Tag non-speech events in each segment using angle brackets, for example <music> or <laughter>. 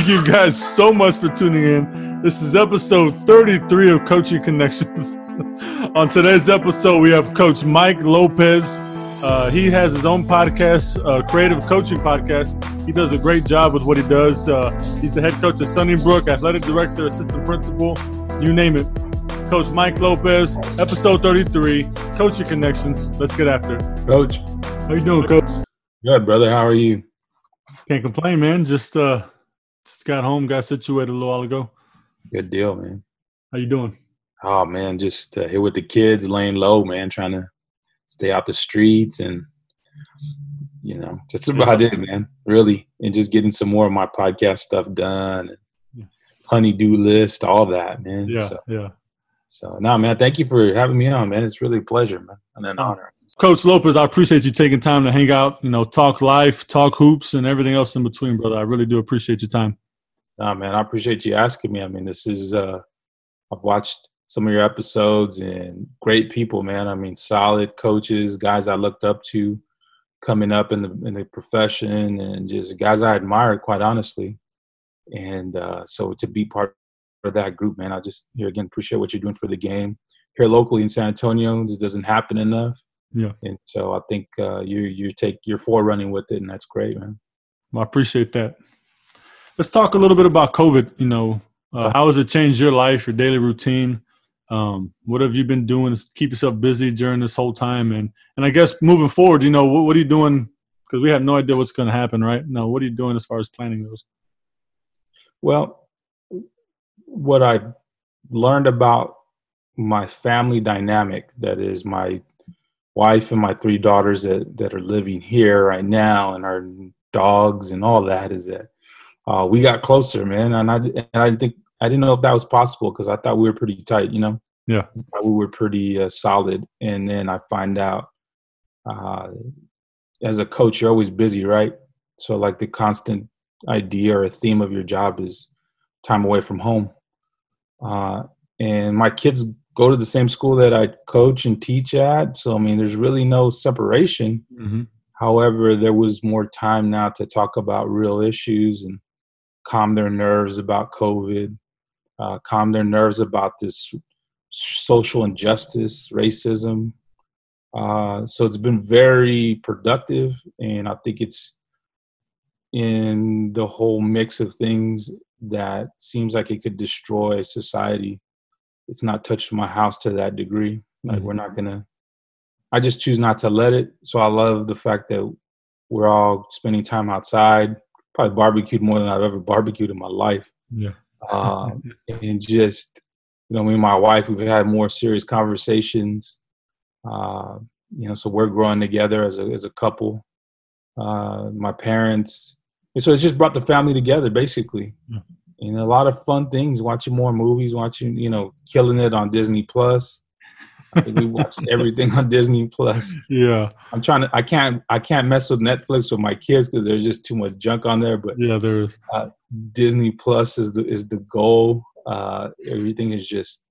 Thank you guys so much for tuning in. This is episode 33 of Coaching Connections. <laughs> On today's episode, we have Coach Mike Lopez. Uh, he has his own podcast, uh, Creative Coaching Podcast. He does a great job with what he does. Uh, he's the head coach at Sunnybrook, athletic director, assistant principal, you name it. Coach Mike Lopez, episode 33, Coaching Connections. Let's get after it. Coach. How you doing, Coach? Good, brother. How are you? Can't complain, man. Just uh, just got home, got situated a little while ago. Good deal, man. How you doing? Oh man, just uh, here with the kids, laying low, man, trying to stay out the streets and you know, just about it, man. Really, and just getting some more of my podcast stuff done, and honeydew list, all that, man. Yeah, so, yeah. So, no, man, thank you for having me on, man. It's really a pleasure, man, and an honor. Coach Lopez, I appreciate you taking time to hang out, you know, talk life, talk hoops, and everything else in between, brother. I really do appreciate your time. No, man, I appreciate you asking me. I mean, this is uh I've watched some of your episodes and great people, man. I mean, solid coaches, guys I looked up to coming up in the in the profession and just guys I admired, quite honestly. And uh, so to be part of that group, man, I just here again appreciate what you're doing for the game. Here locally in San Antonio, this doesn't happen enough. Yeah. And so I think uh, you you take you're forerunning with it, and that's great, man. Well, I appreciate that. Let's talk a little bit about COVID. You know, uh, how has it changed your life, your daily routine? Um, what have you been doing to keep yourself busy during this whole time? And and I guess moving forward, you know, what, what are you doing? Because we have no idea what's going to happen, right? Now, what are you doing as far as planning goes? Well, what I learned about my family dynamic, that is my wife and my three daughters that, that are living here right now and our dogs and all that is that uh, we got closer, man. And I, and I think, I didn't know if that was possible because I thought we were pretty tight, you know? Yeah. We were pretty uh, solid. And then I find out uh, as a coach, you're always busy, right? So, like, the constant idea or a theme of your job is time away from home. Uh, and my kids go to the same school that I coach and teach at. So, I mean, there's really no separation. Mm-hmm. However, there was more time now to talk about real issues and calm their nerves about COVID, uh, calm their nerves about this social injustice, racism. Uh, so it's been very productive, and I think it's in the whole mix of things that seems like it could destroy society it's not touched my house to that degree. Like mm-hmm. we're not gonna. I just choose not to let it. So I love the fact that we're all spending time outside. Probably barbecued more than I've ever barbecued in my life. Yeah. uh, <laughs> and just you know, me and my wife, we've had more serious conversations. Uh, you know, so we're growing together as a as a couple. Uh, my parents, and so it's just brought the family together, basically. Yeah and a lot of fun things. Watching more movies, watching you know, killing it on Disney Plus. I think we watched <laughs> everything on Disney Plus. Yeah, I'm trying to. I can't. I can't mess with Netflix with my kids because there's just too much junk on there. But yeah, there is. Uh, Disney Plus is the is the goal. Uh, everything is just.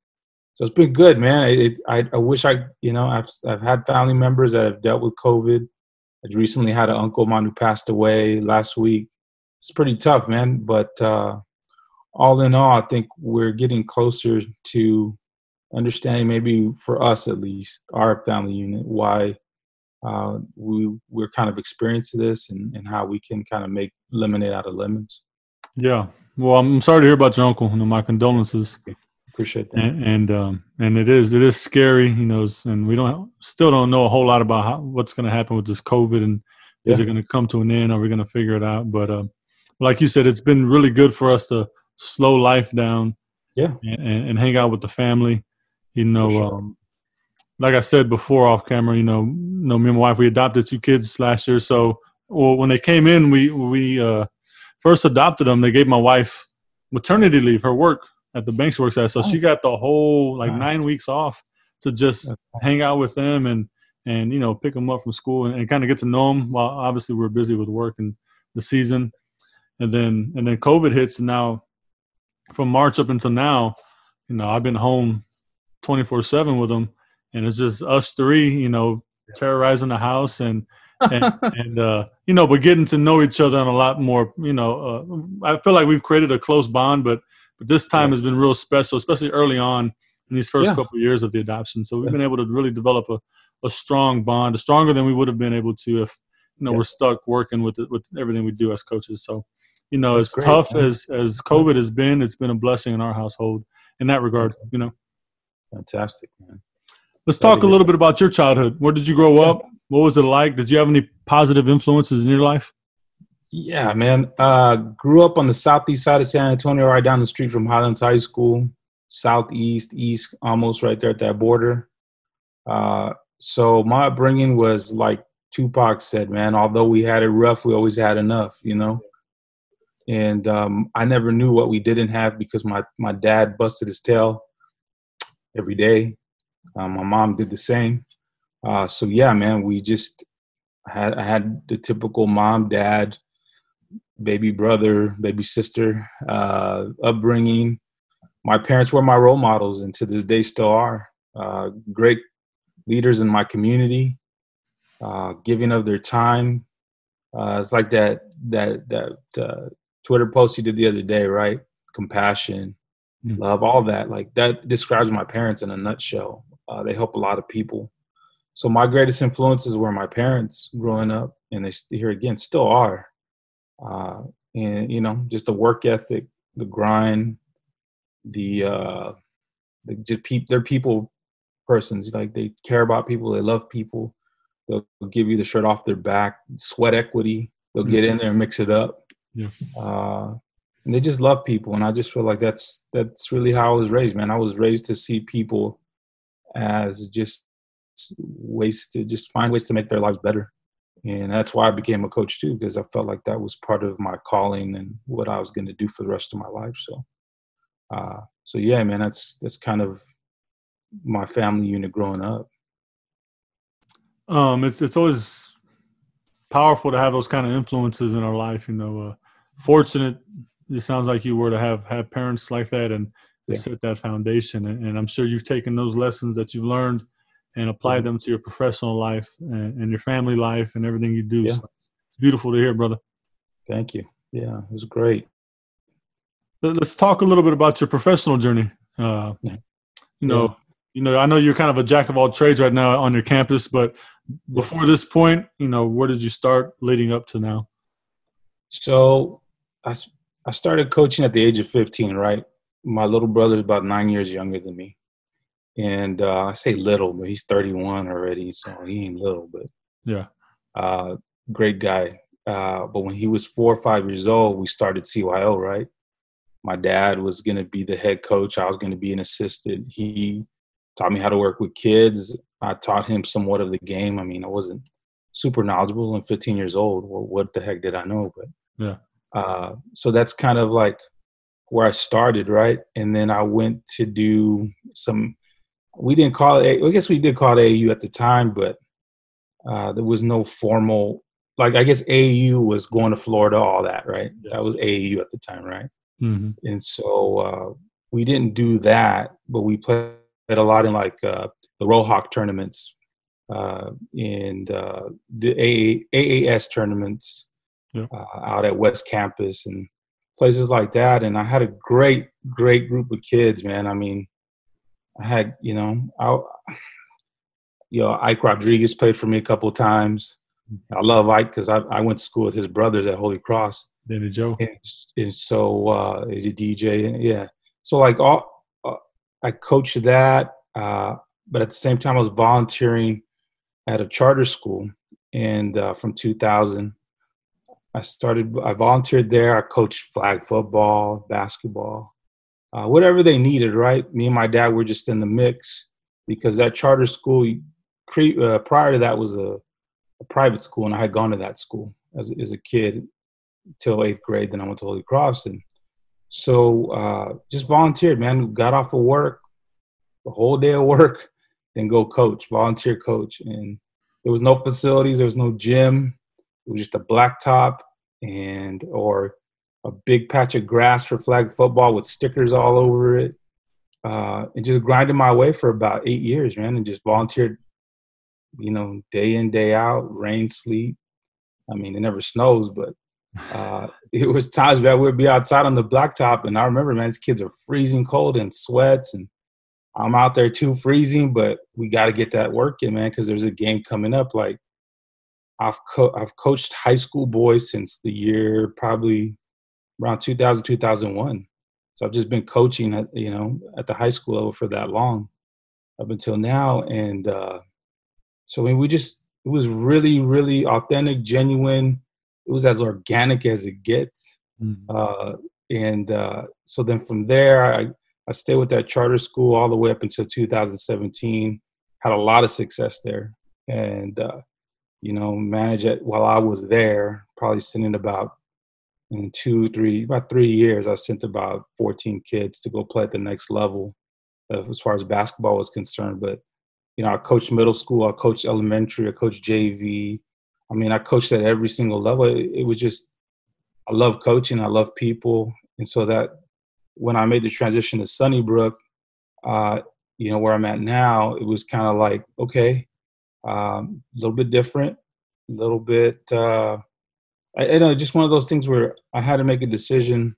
So it's been good, man. It, I I wish I you know I've I've had family members that have dealt with COVID. I recently had an uncle of mine who passed away last week. It's pretty tough, man. But uh, all in all, I think we're getting closer to understanding, maybe for us at least, our family unit, why uh, we we're kind of experiencing this and, and how we can kind of make lemonade out of lemons. Yeah. Well, I'm sorry to hear about your uncle. You know, my condolences. Appreciate that. And and, um, and it is it is scary, you know, and we don't still don't know a whole lot about how, what's going to happen with this COVID and yeah. is it going to come to an end? Are we going to figure it out? But uh, like you said, it's been really good for us to slow life down. Yeah. And, and hang out with the family. You know, sure. um, like I said before off camera, you know, you know, me and my wife, we adopted two kids last year. So, well, when they came in, we, we, uh, first adopted them. They gave my wife maternity leave, her work at the bank she works at. So oh. she got the whole like nine weeks off to just hang out with them and, and, you know, pick them up from school and, and kind of get to know them while obviously we we're busy with work and the season. And then, and then COVID hits and now from March up until now, you know, I've been home 24 seven with them and it's just us three, you know, terrorizing the house and, and, <laughs> and uh, you know, but getting to know each other on a lot more. You know, uh, I feel like we've created a close bond, but but this time yeah. has been real special, especially early on in these first yeah. couple of years of the adoption. So we've yeah. been able to really develop a, a strong bond, stronger than we would have been able to if you know we're stuck working with with everything we do as coaches. So you know, That's as great, tough man. as as COVID has been, it's been a blessing in our household in that regard. You know, fantastic, man. Let's talk a little bit about your childhood. Where did you grow up? What was it like? Did you have any positive influences in your life? Yeah, man. Uh, grew up on the southeast side of San Antonio, right down the street from Highlands High School, southeast, east, almost right there at that border. Uh, so my upbringing was like Tupac said, man. Although we had it rough, we always had enough, you know. And um, I never knew what we didn't have because my my dad busted his tail every day. Um, my mom did the same. Uh, so yeah, man, we just had I had the typical mom, dad, baby brother, baby sister uh, upbringing. My parents were my role models, and to this day still are. Uh, great leaders in my community, uh, giving of their time. Uh, it's like that that that uh, Twitter post you did the other day, right? Compassion, mm-hmm. love, all that. Like that describes my parents in a nutshell. Uh, they help a lot of people. So my greatest influences were my parents growing up, and they here again still are. Uh, and you know, just the work ethic, the grind, the uh, the just pe- they're people persons. Like they care about people, they love people. They'll give you the shirt off their back, sweat equity. They'll get in mm-hmm. there and mix it up. Yeah. Uh, and they just love people, and I just feel like that's that's really how I was raised, man. I was raised to see people as just ways to just find ways to make their lives better. And that's why I became a coach too, because I felt like that was part of my calling and what I was going to do for the rest of my life. So, uh, so yeah, man, that's that's kind of my family unit growing up. Um, it's it's always powerful to have those kind of influences in our life. You know, uh, fortunate. It sounds like you were to have have parents like that and yeah. set that foundation. And, and, I'm sure you've taken those lessons that you've learned and applied mm-hmm. them to your professional life and, and, your family life and everything you do. Yeah. So it's beautiful to hear, brother. Thank you. Yeah, it was great. Let's talk a little bit about your professional journey. Uh, yeah. You know, you know, I know you're kind of a jack of all trades right now on your campus, but before this point, you know, where did you start leading up to now? So I, I started coaching at the age of 15, right? My little brother's about nine years younger than me and uh, I say little, but he's 31 already, so he ain't little, but yeah, uh, great guy. Uh, but when he was four or five years old, we started CYO. Right, my dad was going to be the head coach. I was going to be an assistant. He taught me how to work with kids. I taught him somewhat of the game. I mean, I wasn't super knowledgeable. I'm 15 years old. Well, what the heck did I know? But yeah. Uh, so that's kind of like where I started, right? And then I went to do some we didn't call it. I guess we did call it AAU at the time, but uh, there was no formal. Like I guess AU was going to Florida, all that, right? That was AU at the time, right? Mm-hmm. And so uh, we didn't do that, but we played a lot in like uh, the Rohawk tournaments uh, and uh, the AA, AAS tournaments yeah. uh, out at West Campus and places like that. And I had a great, great group of kids, man. I mean, I had, you know, I, <sighs> you know, Ike Rodriguez played for me a couple times. I love Ike because I, I went to school with his brothers at Holy Cross. Danny Joe. And, and so uh, he's a DJ. Yeah. So like all, uh, I coached that, uh, but at the same time I was volunteering at a charter school. And uh, from 2000, I started. I volunteered there. I coached flag football, basketball, uh, whatever they needed, right? Me and my dad were just in the mix because that charter school, pre, uh, prior to that, was a, a, private school, and I had gone to that school as, as a kid till eighth grade. Then I went to Holy Cross, and so uh, just volunteered, man. Got off of work, the whole day of work, then go coach, volunteer coach, and there was no facilities, there was no gym. It was just a blacktop and or a big patch of grass for flag football with stickers all over it. Uh, and just grinded my way for about eight years, man, and just volunteered you know, day in, day out, rain, sleet. I mean, it never snows, but <laughs> uh, it was times that we'd be outside on the blacktop, and I remember, man, these kids are freezing cold and sweats, and I'm out there too, freezing. But we got to get that work in, man, because there's a game coming up. Like I've co- I've coached high school boys since the year probably around 2000 2001. So I've just been coaching at you know at the high school level for that long, up until now, and uh, so I mean, we just it was really really authentic, genuine it was as organic as it gets. Mm-hmm. Uh, and uh, so then from there, I, I stayed with that charter school all the way up until 2017. Had a lot of success there, and uh, you know, manage it while I was there. Probably sending about in two, three, about three years, I sent about 14 kids to go play at the next level, as far as basketball was concerned. But you know, I coached middle school, I coached elementary, I coached JV, I mean, I coached at every single level. It, was just, I love coaching. I love people. And so that when I made the transition to Sunnybrook, uh, you know, where I'm at now, it was kind of like, okay, a um, little bit different, a little bit, uh, I, I know, just one of those things where I had to make a decision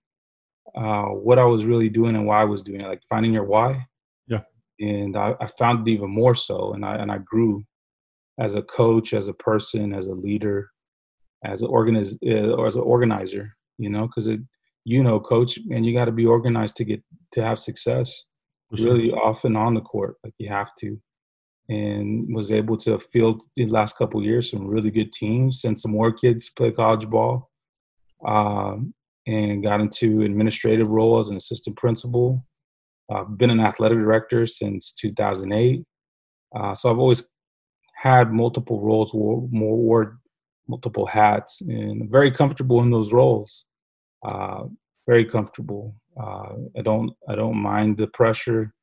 uh, what I was really doing and why I was doing it, like finding your why. Yeah. And I, I found it even more so, and I and I grew as a coach, as a person, as a leader, as an organiz- uh, or as an organizer. You know, because it, you know, coach, and you got to be organized to get to have success. Sure. Really, often on the court, like you have to. And was able to field the last couple years some really good teams, send some more kids play college ball, um, and got into administrative role as an assistant principal. I've been an athletic director since 2008. Uh, so I've always had multiple roles, wore, wore multiple hats, and very comfortable in those roles. Uh, very comfortable. Uh, I don't I don't mind the pressure.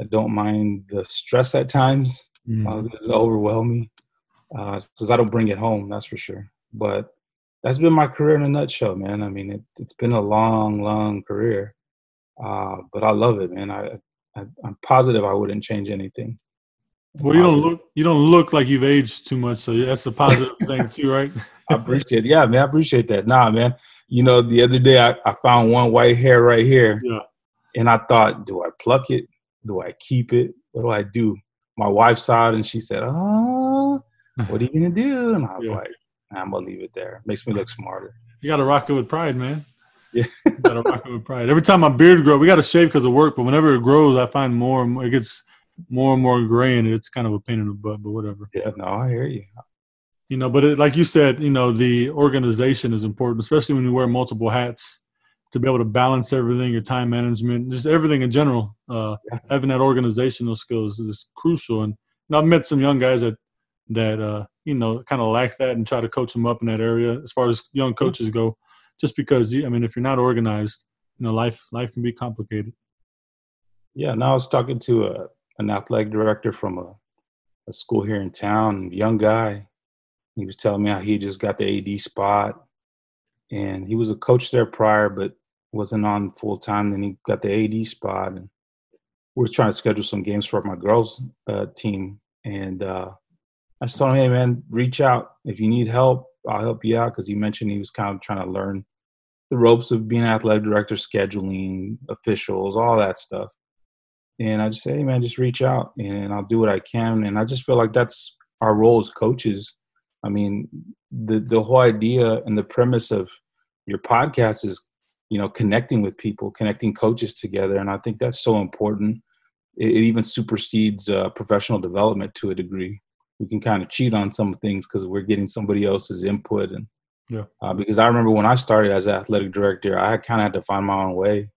I don't mind the stress at times. Mm. Uh, it's overwhelming because uh, I don't bring it home. That's for sure. But that's been my career in a nutshell, man. I mean, it, has been a long, long career, uh, but I love it, man. I, I I'm positive I wouldn't change anything. Well, you don't look you don't look like you've aged too much, so that's a positive <laughs> thing too, right? I appreciate it. Yeah, man, I appreciate that. Nah, man. You know, the other day I, I found one white hair right here. Yeah. And I thought, do I pluck it? Do I keep it? What do I do? My wife saw it and she said, Oh, what are you gonna do? And I was like, I'm gonna leave it there. Makes me look smarter. You gotta rock it with pride, man. Yeah. <laughs> you gotta rock it with pride. Every time my beard grows, we gotta shave because of work, but whenever it grows, I find more and more it gets more and more gray, and it's kind of a pain in the butt. But whatever. Yeah, no, I hear you. You know, but it, like you said, you know, the organization is important, especially when you wear multiple hats. To be able to balance everything, your time management, just everything in general, uh, yeah. having that organizational skills is crucial. And know, I've met some young guys that that uh, you know kind of lack that and try to coach them up in that area as far as young coaches go. Just because I mean, if you're not organized, you know, life life can be complicated. Yeah, now I was talking to a an athletic director from a, a school here in town, young guy. He was telling me how he just got the AD spot, and he was a coach there prior, but wasn't on full time. Then he got the AD spot, and we are trying to schedule some games for my girls' uh, team. And uh, I just told him, "Hey, man, reach out if you need help. I'll help you out." Because he mentioned he was kind of trying to learn the ropes of being an athletic director, scheduling, officials, all that stuff and I just say, hey man, just reach out and I'll do what I can. And I just feel like that's our role as coaches. I mean, the the whole idea and the premise of your podcast is, you know, connecting with people, connecting coaches together, and I think that's so important. It, it even supersedes uh, professional development to a degree. We can kind of cheat on some things because we're getting somebody else's input, and yeah. Uh, because I remember when I started as athletic director, I kind of had to find my own way.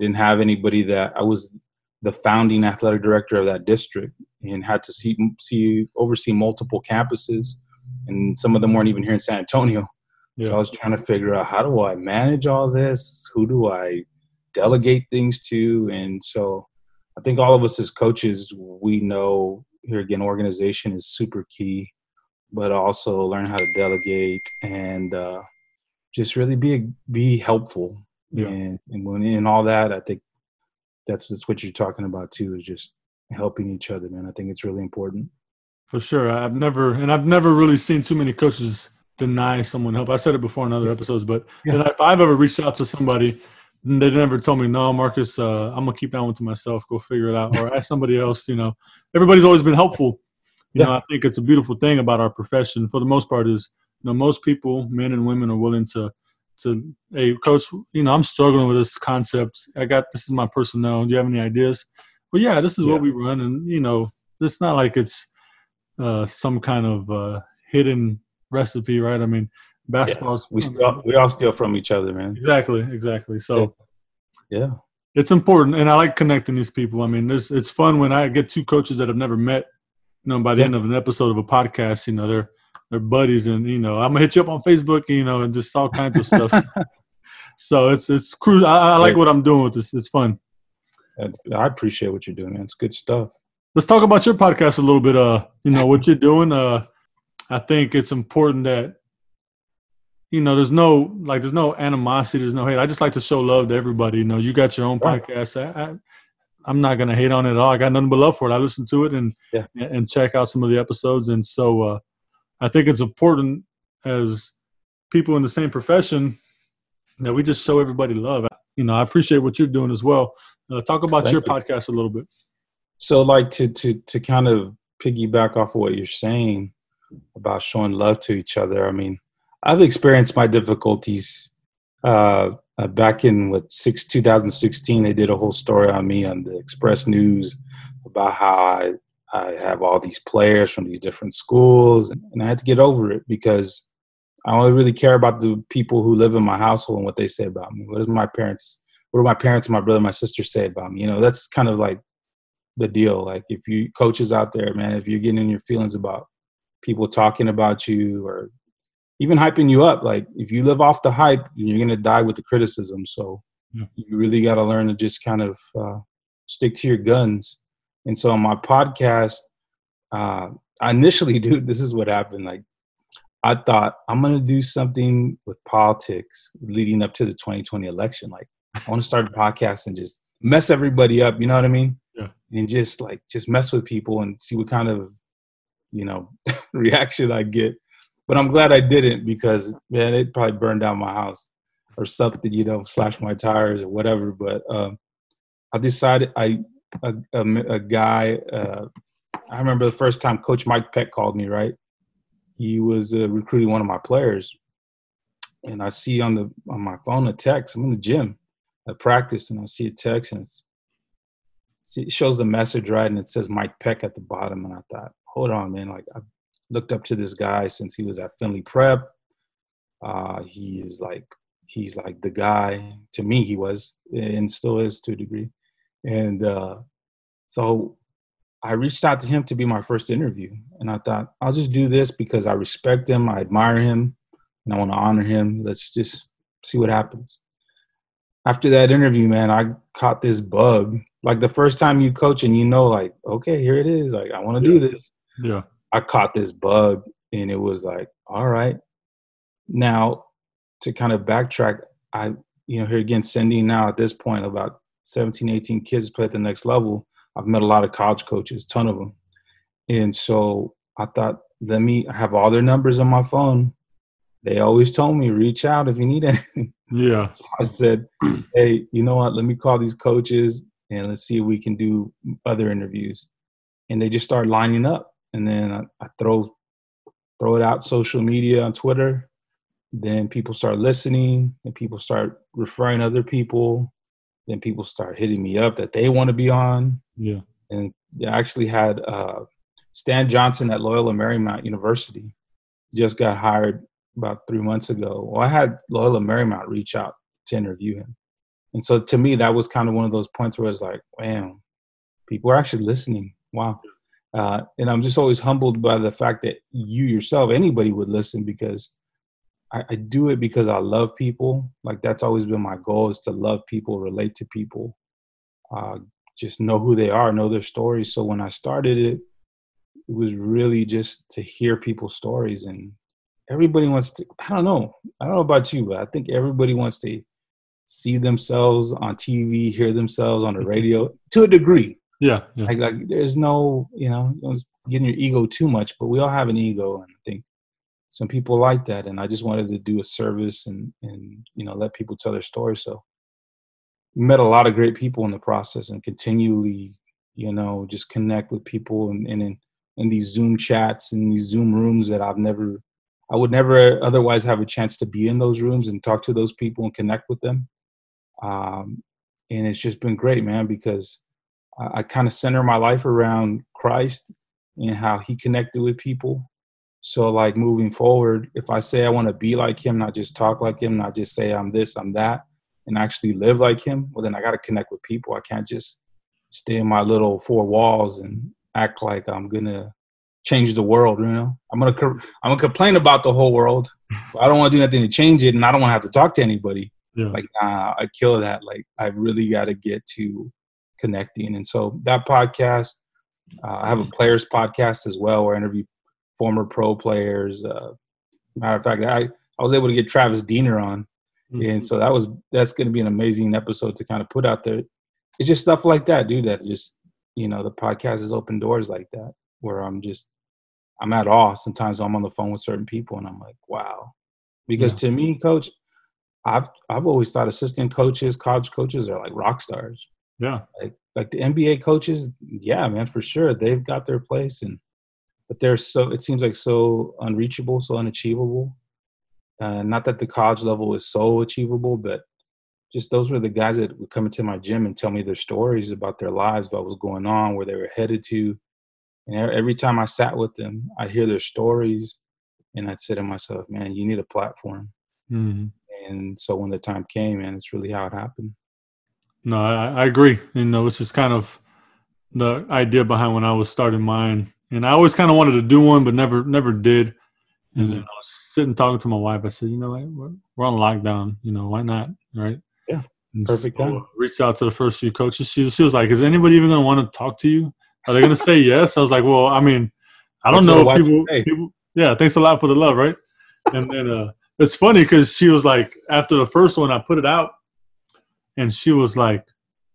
Didn't have anybody that I was the founding athletic director of that district and had to see, see oversee multiple campuses and some of them weren't even here in san antonio yeah. so i was trying to figure out how do i manage all this who do i delegate things to and so i think all of us as coaches we know here again organization is super key but also learn how to delegate and uh, just really be be helpful yeah. and, and when in all that i think that's that's what you're talking about too is just helping each other man i think it's really important For sure. I've never, and I've never really seen too many coaches deny someone help. I said it before in other episodes, but yeah. if I've ever reached out to somebody, they never told me, no, Marcus, uh, I'm gonna keep that one to myself. Go figure it out, or ask somebody else. You know, everybody's always been helpful. You yeah. know, I think it's a beautiful thing about our profession. For the most part, is you know most people, men and women, are willing to to hey, coach. You know, I'm struggling with this concept. I got this is my personnel. Do you have any ideas? Well, yeah, this is yeah. what we run, and you know, it's not like it's uh, some kind of uh, hidden recipe, right? I mean, basketball's yeah. we still we all steal from each other, man. Exactly, exactly. So yeah. It's important and I like connecting these people. I mean, there's it's fun when I get two coaches that I've never met, you know, by the yeah. end of an episode of a podcast, you know, they're they're buddies and you know, I'm gonna hit you up on Facebook, you know, and just all kinds of stuff. <laughs> so it's it's cool. I, I like what I'm doing with this. It's fun. I appreciate what you're doing, man. It's good stuff. Let's talk about your podcast a little bit. Uh, you know what you're doing. Uh, I think it's important that you know there's no like there's no animosity, there's no hate. I just like to show love to everybody. You know, you got your own podcast. I, I, am not gonna hate on it at all. I got nothing but love for it. I listen to it and yeah. and check out some of the episodes. And so uh, I think it's important as people in the same profession that we just show everybody love. You know, I appreciate what you're doing as well. Uh, talk about Thank your you. podcast a little bit. So, like to to to kind of piggyback off of what you're saying about showing love to each other. I mean, I've experienced my difficulties. Uh, uh, back in what six 2016, they did a whole story on me on the Express News about how I I have all these players from these different schools, and, I had to get over it because I only really care about the people who live in my household and what they say about me. What does my parents, what do my parents, my brother, my sister say about me? You know, that's kind of like the deal. Like if you coaches out there, man, if you're getting in your feelings about people talking about you or even hyping you up, like if you live off the hype, you're gonna die with the criticism. So yeah. you really got to learn to just kind of uh, stick to your guns. And so on my podcast, uh, I initially, <laughs> dude, this is what happened. Like I thought I'm gonna do something with politics leading up to the 2020 election. Like I want to start a podcast and just mess everybody up. You know what I mean? Yeah. And just like just mess with people and see what kind of you know <laughs> reaction I get. But I'm glad I didn't because man, it probably burned down my house or something. You know, slash my tires or whatever. But um, I decided I a, a, a guy. Uh, I remember the first time Coach Mike Peck called me. Right he was uh, recruiting one of my players, and I see on the on my phone a text. I'm in the gym at practice, and I see a text, and it shows the message right, and it says Mike Peck at the bottom. And I thought, hold on, man, like I've looked up to this guy since he was at Findlay Prep. Uh, he is like he's like the guy to me. He was and still is to a degree, and uh, so I reached out to him to be my first interview. And I thought, I'll just do this because I respect him, I admire him, and I want to honor him. Let's just see what happens. After that interview, man, I caught this bug. Like the first time you coach and you know, like, okay, here it is. Like, I want to yeah. do this. Yeah. I caught this bug and it was like, all right. Now, to kind of backtrack, I, you know, here again, sending now at this point about 17, 18 kids play at the next level I've met a lot of college coaches, ton of them. And so I thought, let me have all their numbers on my phone. They always told me, reach out if you need anything. <laughs> Yeah. So I said, hey, you know what? Let me call these coaches and let's see if we can do other interviews. And they just start lining up. And then I, I throw throw it out social media on Twitter. Then people start listening and people start referring other people. Then people start hitting me up that they want to be on. Yeah. And I actually had uh, Stan Johnson at Loyola Marymount University just got hired about three months ago. Well, I had Loyola Marymount reach out to interview him. And so to me, that was kind of one of those points where it's like, wow, people are actually listening. Wow. Uh, and I'm just always humbled by the fact that you yourself, anybody would listen because I, I do it because I love people. Like that's always been my goal is to love people, relate to people, uh, just know who they are, know their stories. So when I started it, it was really just to hear people's stories and everybody wants to I don't know. I don't know about you, but I think everybody wants to see themselves on TV, hear themselves on the radio to a degree. Yeah. yeah. Like, like there's no, you know, getting your ego too much, but we all have an ego, and I think some people like that. And I just wanted to do a service and and you know let people tell their story. So met a lot of great people in the process, and continually, you know, just connect with people and, and in in these Zoom chats and these Zoom rooms that I've never, I would never otherwise have a chance to be in those rooms and talk to those people and connect with them. Um, and it's just been great, man, because I, I kind of center my life around Christ and how He connected with people. So, like moving forward, if I say I want to be like Him, not just talk like Him, not just say I'm this, I'm that, and actually live like Him, well, then I got to connect with people. I can't just stay in my little four walls and act like I'm gonna change the world. You know, I'm gonna I'm gonna complain about the whole world. <laughs> I don't want to do nothing to change it, and I don't want to have to talk to anybody. Yeah. Like, nah, I kill that. Like, I really got to get to connecting. And so that podcast, uh, I have a players podcast as well, where I interview former pro players. Uh, matter of fact, I I was able to get Travis Diener on, mm-hmm. and so that was that's going to be an amazing episode to kind of put out there. It's just stuff like that, dude. That just you know the podcast is open doors like that, where I'm just I'm at awe. Sometimes I'm on the phone with certain people, and I'm like, wow. Because yeah. to me, coach, I've I've always thought assistant coaches, college coaches are like rock stars. Yeah. Like like the NBA coaches, yeah, man, for sure. They've got their place and but they're so it seems like so unreachable, so unachievable. Uh, not that the college level is so achievable, but just those were the guys that would come into my gym and tell me their stories about their lives, about was going on, where they were headed to. And every time I sat with them, I'd hear their stories, and I'd say to myself, "Man, you need a platform." Mm-hmm and so when the time came, and it's really how it happened. No, I, I agree. You know, it's just kind of the idea behind when I was starting mine, and I always kind of wanted to do one, but never never did. And mm-hmm. I was sitting talking to my wife. I said, you know, we're, we're on lockdown. You know, why not? Right? Yeah. And Perfect. So, uh, reached out to the first few coaches. She, she was like, "Is anybody even going to want to talk to you? Are they going to say yes?" I was like, "Well, I mean, I don't know. People, people, yeah. Thanks a lot for the love, right?" And then, uh, it's funny because she was like, after the first one, I put it out, and she was like,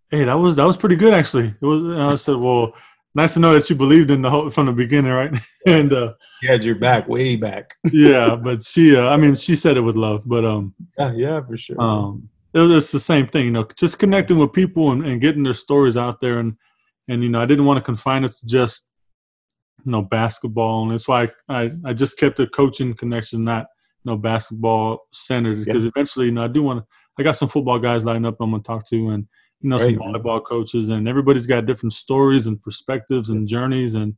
"Hey, that was that was pretty good actually." It was. And I said, "Well, nice to know that you believed in the whole from the beginning, right?" <laughs> and uh, you had your back way back. <laughs> yeah, but she, uh, I mean, she said it with love, but um, yeah, yeah, for sure. Um, it was, it's the same thing, you know, just connecting with people and, and getting their stories out there, and and you know, I didn't want to confine it to just you know basketball, and that's why I I, I just kept the coaching connection, not you know basketball centered because yeah. eventually you know I do want to. I got some football guys lined up I'm gonna talk to, and you know some volleyball coaches, and everybody's got different stories and perspectives and journeys, and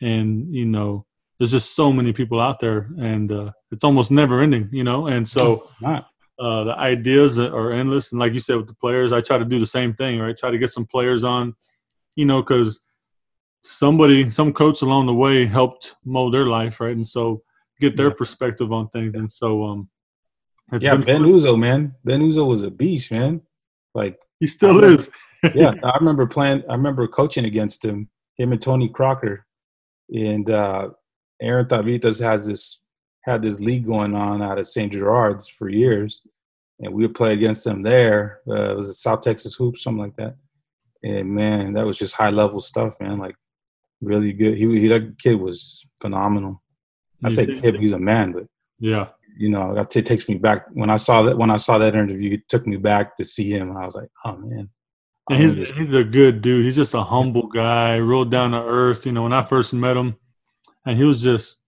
and you know there's just so many people out there, and uh, it's almost never ending, you know, and so. Uh, the ideas are endless, and like you said with the players, I try to do the same thing, right? Try to get some players on, you know, because somebody, some coach along the way helped mold their life, right? And so get their yeah. perspective on things. And so, um, yeah, Ben fun. Uzoh, man, Ben Uzoh was a beast, man. Like he still remember, is. yeah, <laughs> I remember playing. I remember coaching against him, him and Tony Crocker, and uh, Aaron Tavitas has this had this league going on out of St. Gerard's for years, and we would play against them there. Uh, it was a South Texas Hoops, something like that. And man, that was just high level stuff, man. Like really good. He, he that kid was phenomenal. I say kid, he's a man, but yeah, you know, it takes me back when I saw that when I saw that interview, it took me back to see him. I was like, oh man. And he's, he's a good dude. He's just a humble guy, real down to earth. You know, when I first met him, and he was just,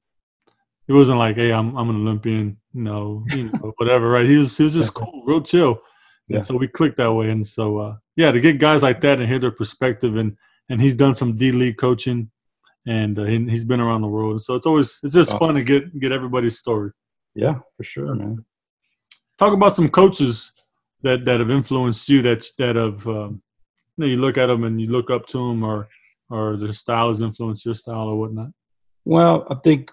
he wasn't like, "Hey, I'm I'm an Olympian," no, you know, <laughs> whatever, right? He was he was just cool, real chill. Yeah. And so we clicked that way, and so uh, yeah, to get guys like that and hear their perspective, and and he's done some D League coaching, and uh, he, has been around the world. So it's always it's just oh. fun to get get everybody's story. Yeah, for sure, man. Talk about some coaches that that have influenced you that that have um, you know you look at them and you look up to them or or their style has influenced your style or whatnot. Well, I think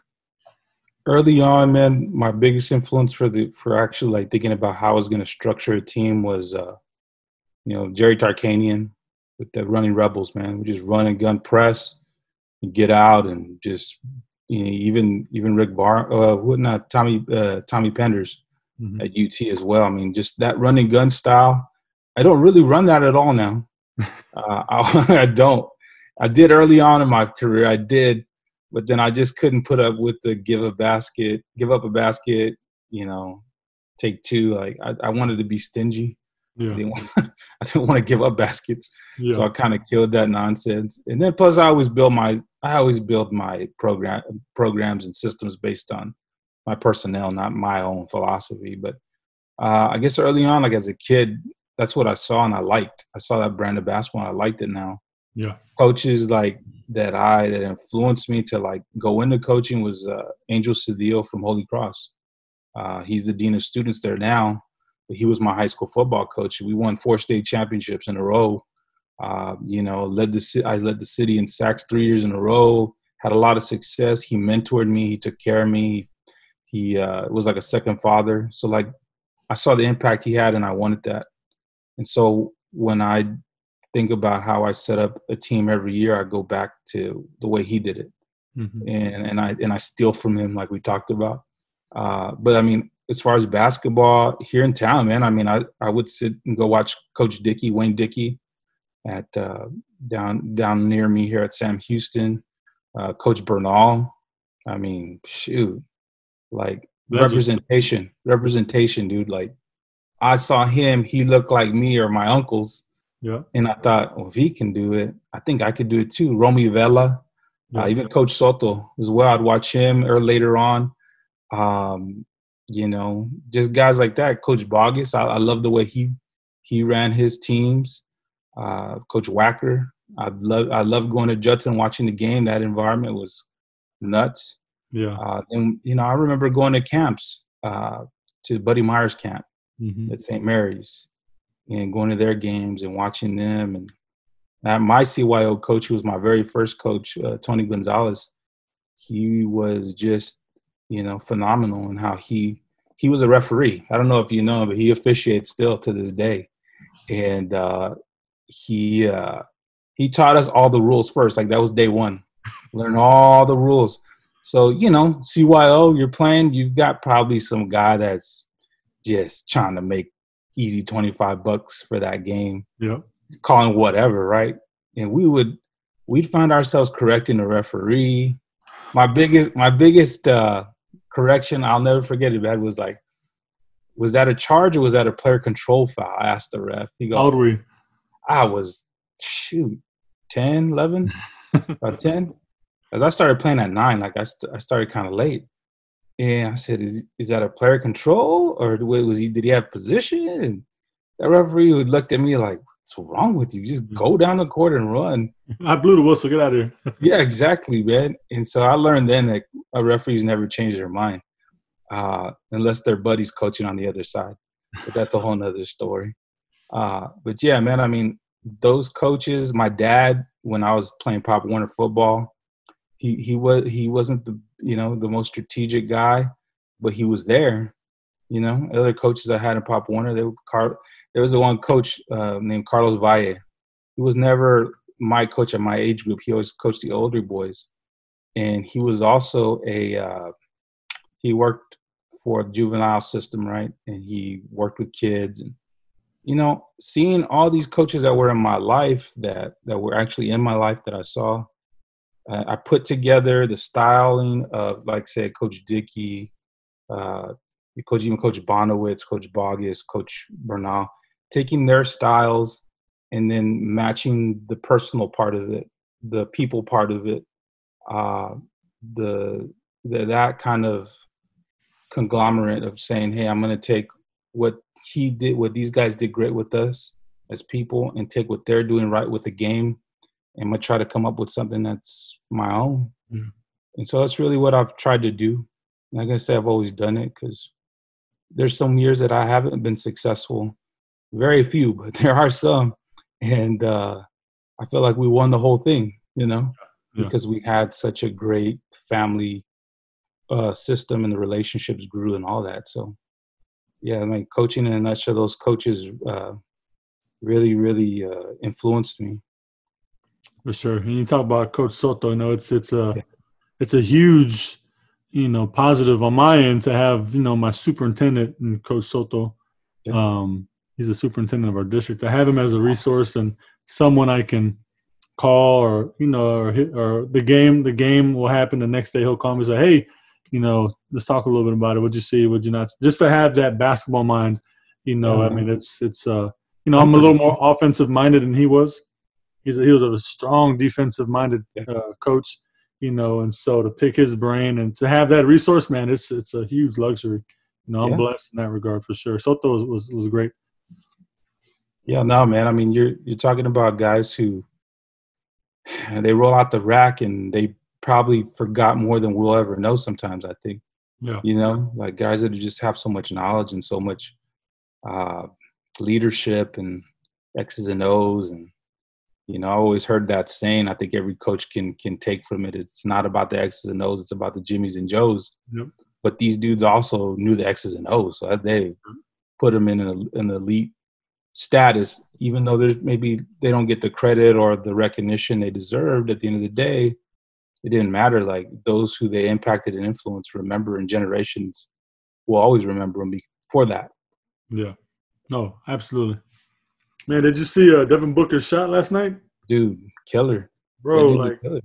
early on, man, my biggest influence for the for actually like thinking about how I was going to structure a team was, uh, you know, Jerry Tarkanian with the running rebels, man. We just run and gun press and get out and just you know, even even Rick Bar, uh, what not Tommy uh, Tommy Penders mm-hmm. at UT as well. I mean, just that running gun style. I don't really run that at all now. <laughs> uh, <laughs> I, I, don't. I did early on in my career. I did, but then I just couldn't put up with the give a basket, give up a basket, you know, take two. Like I, I wanted to be stingy. Yeah. I, didn't <laughs> want, I didn't want to give up baskets, yeah. so I kind of killed that nonsense. And then plus, I always build my I always build my program programs and systems based on my personnel, not my own philosophy. But uh, I guess early on, like as a kid, that's what I saw and I liked. I saw that brand of basketball. And I liked it now. Yeah. Coaches like that I that influenced me to like go into coaching was uh, Angel Cedillo from Holy Cross. Uh, he's the dean of students there now, but he was my high school football coach. We won four state championships in a row. Uh, you know, led the I led the city in sacks three years in a row. Had a lot of success. He mentored me. He took care of me. He uh, was like a second father. So like, I saw the impact he had, and I wanted that. And so when I think about how I set up a team every year, I go back to the way he did it, mm-hmm. and and I and I steal from him, like we talked about. Uh, but I mean, as far as basketball here in town, man, I mean, I, I would sit and go watch Coach Dickey, Wayne Dickey, at uh, down down near me here at Sam Houston. Uh, Coach Bernal, I mean, shoot, like representation, representation, dude. Like, I saw him; he looked like me or my uncles. Yeah. And I thought, well, if he can do it, I think I could do it too. Romy Vela, uh, yeah. uh, even Coach Soto as well. I'd watch him or later on. Um, you know, just guys like that. Coach Bogus, I, I love the way he he ran his teams. Uh, Coach Wacker, I love I love going to Judson watching the game. That environment was nuts. Yeah. Uh, and you know, I remember going to camps uh, to Buddy Meyer's camp mm-hmm. at St. Mary's and going to their games and watching them. And my CYO coach, who was my very first coach, uh, Tony Gonzalez, he was just you know, phenomenal in how he he was a referee. I don't know if you know, but he officiates still to this day, and uh, he uh, he taught us all the rules first. Like that was day one, learn all the rules. So you know, CYO, you're playing. You've got probably some guy that's just trying to make easy twenty five bucks for that game. Yeah, calling whatever, right? And we would we'd find ourselves correcting the referee. My biggest my biggest uh, correction I'll never forget it. That was like, was that a charge or was that a player control foul? I asked the ref. He goes, How old were you? I was, shoot, 10, 11, <laughs> about 10. As I started playing at nine, like I, st- I started kind of late. And I said, is, is that a player control or was he, did he have position? And that referee looked at me like, what's wrong with you? Just go down the court and run. I blew the whistle. Get out of here. <laughs> yeah, exactly, man. And so I learned then that a referees never change their mind uh, unless their buddies coaching on the other side. But that's a whole nother story. Uh, but yeah, man, I mean, those coaches, my dad, when I was playing Pop Warner football, he, he was he wasn't the you know the most strategic guy, but he was there. You know, other coaches I had in Pop Warner, they were Car- there was a one coach uh, named Carlos Valle. He was never my coach at my age group. He always coached the older boys, and he was also a uh, he worked for a juvenile system, right? And he worked with kids, and you know, seeing all these coaches that were in my life that that were actually in my life that I saw. Uh, I put together the styling of, like, say, Coach Dickey, uh, Coach even Coach Bonowitz, Coach Bogus, Coach Bernal, taking their styles and then matching the personal part of it, the people part of it, uh, the, the that kind of conglomerate of saying, "Hey, I'm going to take what he did, what these guys did great with us as people, and take what they're doing right with the game, and I'm try to come up with something that's my own." Mm-hmm. And so that's really what I've tried to do. I'm not gonna say I've always done it because there's some years that I haven't been successful. Very few, but <laughs> there are some. And uh, I feel like we won the whole thing, you know, yeah. because we had such a great family uh, system and the relationships grew and all that. So, yeah, I mean, coaching in a nutshell, those coaches uh, really, really uh, influenced me. For sure. And you talk about Coach Soto, you know, it's it's a yeah. it's a huge you know, positive on my end to have, you know, my superintendent and Coach Soto. Yeah. Um, he's the superintendent of our district. To have him as a resource and someone I can call or you know or or the game the game will happen the next day he'll call me and say hey you know let's talk a little bit about it. What'd you see? What'd you not just to have that basketball mind you know i mean it's it's uh you know i'm a little more offensive minded than he was. He's a, he was a strong defensive minded uh, coach you know and so to pick his brain and to have that resource man it's it's a huge luxury. You know i'm yeah. blessed in that regard for sure. Soto was, was was great. Yeah no man. I mean you're you're talking about guys who <sighs> they roll out the rack and they probably forgot more than we'll ever know sometimes i think. Yeah. You know like guys that just have so much knowledge and so much uh, leadership and x's and o's and you know i always heard that saying i think every coach can can take from it. It's not about the x's and o's it's about the jimmies and joes. Yep. but these dudes also knew the x's and o's so they put them in an, an elite status, even though there's maybe they don't get the credit or the recognition they deserved at the end of the day, it didn't matter. Like those who they impacted and influenced remember and generations will always remember them for that. Yeah. No, absolutely. Man, did you see uh, Devin Booker's shot last night? Dude, killer. Bro, like, killer.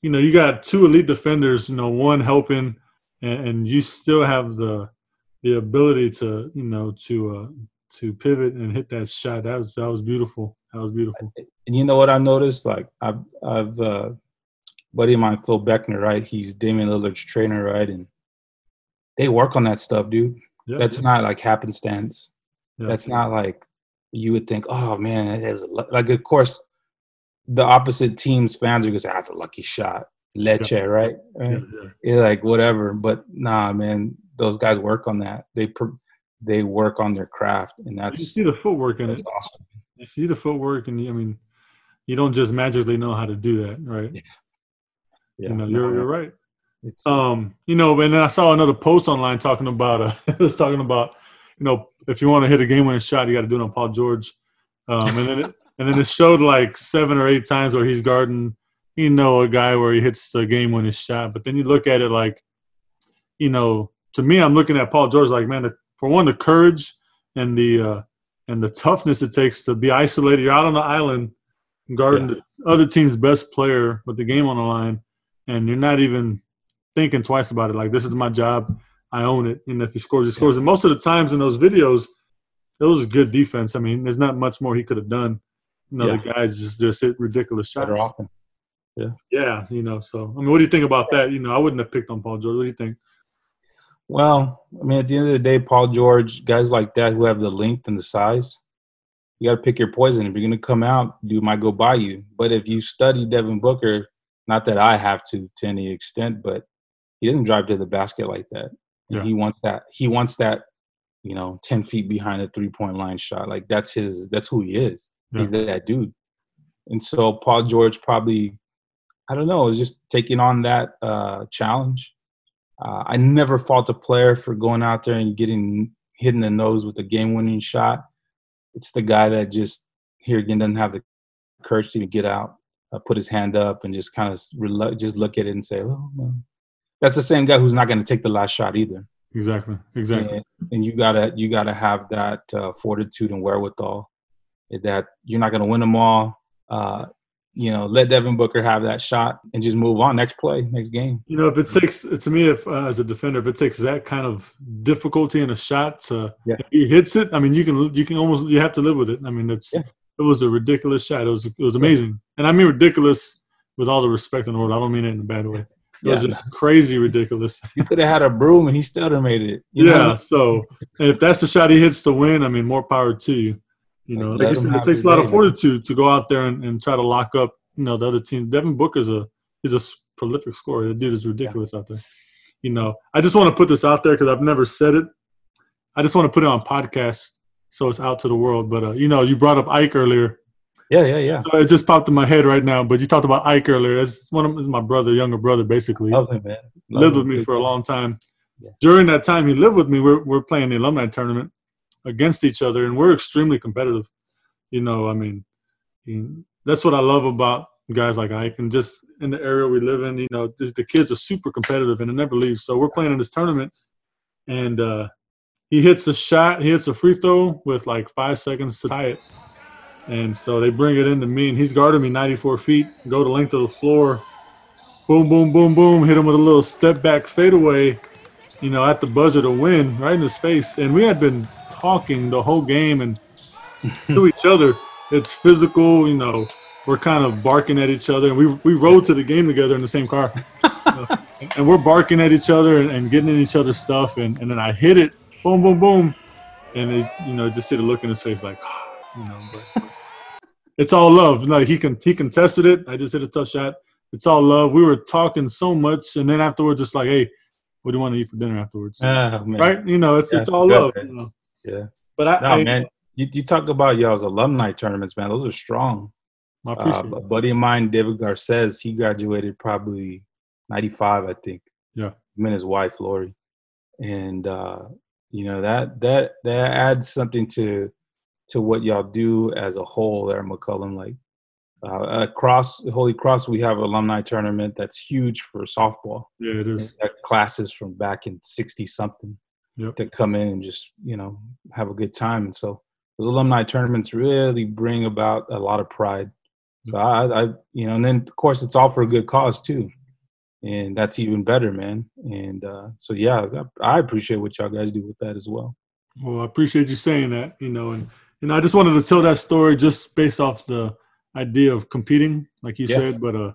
you know, you got two elite defenders, you know, one helping and, and you still have the the ability to, you know, to uh, to pivot and hit that shot. That was that was beautiful. That was beautiful. And you know what I noticed? Like I've I've uh buddy of mine, Phil Beckner, right? He's Damian Lillard's trainer, right? And they work on that stuff, dude. Yeah, That's yeah. not like happenstance. Yeah. That's not like you would think, oh man, it was like of course the opposite team's fans are gonna say, that's a lucky shot. Leche, right? right? Yeah, like whatever. But nah, man, those guys work on that. They they work on their craft, and that's you see the footwork in it. Awesome. You see the footwork, and I mean, you don't just magically know how to do that, right? Yeah. you know, you're you're right. It's, um, you know, and then I saw another post online talking about uh, <laughs> it was talking about, you know, if you want to hit a game winning shot, you got to do it on Paul George, um, and then it, <laughs> and then it showed like seven or eight times where he's guarding, you know, a guy where he hits the game winning shot, but then you look at it like, you know, to me, I'm looking at Paul George like, man, the for one, the courage and the uh, and the toughness it takes to be isolated. You're out on the island guarding yeah. the other team's best player with the game on the line, and you're not even thinking twice about it. Like this is my job. I own it. And if he scores, he scores. And most of the times in those videos, it was good defense. I mean, there's not much more he could have done. You know, yeah. the guys just just hit ridiculous shots. Yeah. Yeah, you know, so I mean what do you think about that? You know, I wouldn't have picked on Paul George. What do you think? Well, I mean, at the end of the day, Paul George, guys like that who have the length and the size, you got to pick your poison. If you're going to come out, dude might go by you. But if you study Devin Booker, not that I have to to any extent, but he doesn't drive to the basket like that. Yeah. He wants that. He wants that. You know, ten feet behind a three point line shot. Like that's his. That's who he is. Yeah. He's that dude. And so Paul George probably, I don't know, is just taking on that uh, challenge uh, I never fault a player for going out there and getting hit in the nose with a game-winning shot. It's the guy that just here again doesn't have the courage to even get out, uh, put his hand up, and just kind of relu- just look at it and say, "Oh, well. that's the same guy who's not going to take the last shot either." Exactly. Exactly. And, and you gotta you gotta have that uh, fortitude and wherewithal that you're not going to win them all. Uh, you know, let Devin Booker have that shot and just move on next play, next game. You know, if it takes to me, if uh, as a defender, if it takes that kind of difficulty in a shot to yeah. if he hits it, I mean, you can you can almost you have to live with it. I mean, it's yeah. it was a ridiculous shot. It was it was amazing, and I mean ridiculous with all the respect in the world. I don't mean it in a bad way. It yeah, was just crazy ridiculous. <laughs> You could have had a broom and he still made it. yeah. Know? So if that's the shot he hits to win, I mean, more power to you. You know, like, said, it takes a lot of fortitude to go out there and, and try to lock up, you know, the other team. Devin Booker's a is a prolific scorer. The dude is ridiculous yeah. out there. You know, I just want to put this out there because I've never said it. I just want to put it on podcast so it's out to the world. But uh, you know, you brought up Ike earlier. Yeah, yeah, yeah. So it just popped in my head right now. But you talked about Ike earlier. It's one of my brother, younger brother, basically. Love him, man. Love lived him. with me for a long time. Yeah. During that time he lived with me, we're we're playing the alumni tournament against each other, and we're extremely competitive. You know, I mean, that's what I love about guys like Ike, and just in the area we live in. You know, just, the kids are super competitive, and it never leaves. So we're playing in this tournament, and uh, he hits a shot, he hits a free throw with like five seconds to tie it, And so they bring it into me, and he's guarding me 94 feet. Go the length of the floor. Boom, boom, boom, boom. Hit him with a little step back fadeaway, you know, at the buzzer to win, right in his face. And we had been talking the whole game and <laughs> to each other. It's physical, you know. We're kind of barking at each other, and we we rode to the game together in the same car, <laughs> and we're barking at each other and, and getting in each other's stuff. And, and then I hit it, boom, boom, boom, and it, you know, just see the look in his face, like, <sighs> ah. You know. But it's all love. Like he can he contested it. I just hit a tough shot. It's all love. We were talking so much, and then afterwards, just like, hey, what do you want to eat for dinner afterwards? Man. right? You know, it's Yeah, it's all love. You know? Yeah. But I, No, I, man. You, you talk about y'all's alumni tournaments, man. Those are strong. I Uh, appreciate a buddy of mine, David Garces, he graduated probably 95, I think. Yeah. Him and his wife, Lori. And, uh, you know, that, that, that adds something to, to what y'all do as a whole there McCollum. Like, uh, across Holy Cross, we have alumni tournament that's huge for softball. Yeah, it is. Classes from back in 60 something Yep. that come in and just, you know, have a good time. And so those alumni tournaments really bring about a lot of pride. So I, I, you know, and then of course it's all for a good cause too. And that's even better, man. And uh, so, yeah, I appreciate what y'all guys do with that as well. Well, I appreciate you saying that. You know, and and I just wanted to tell that story just based off the idea of competing, like you Yeah. said. But uh,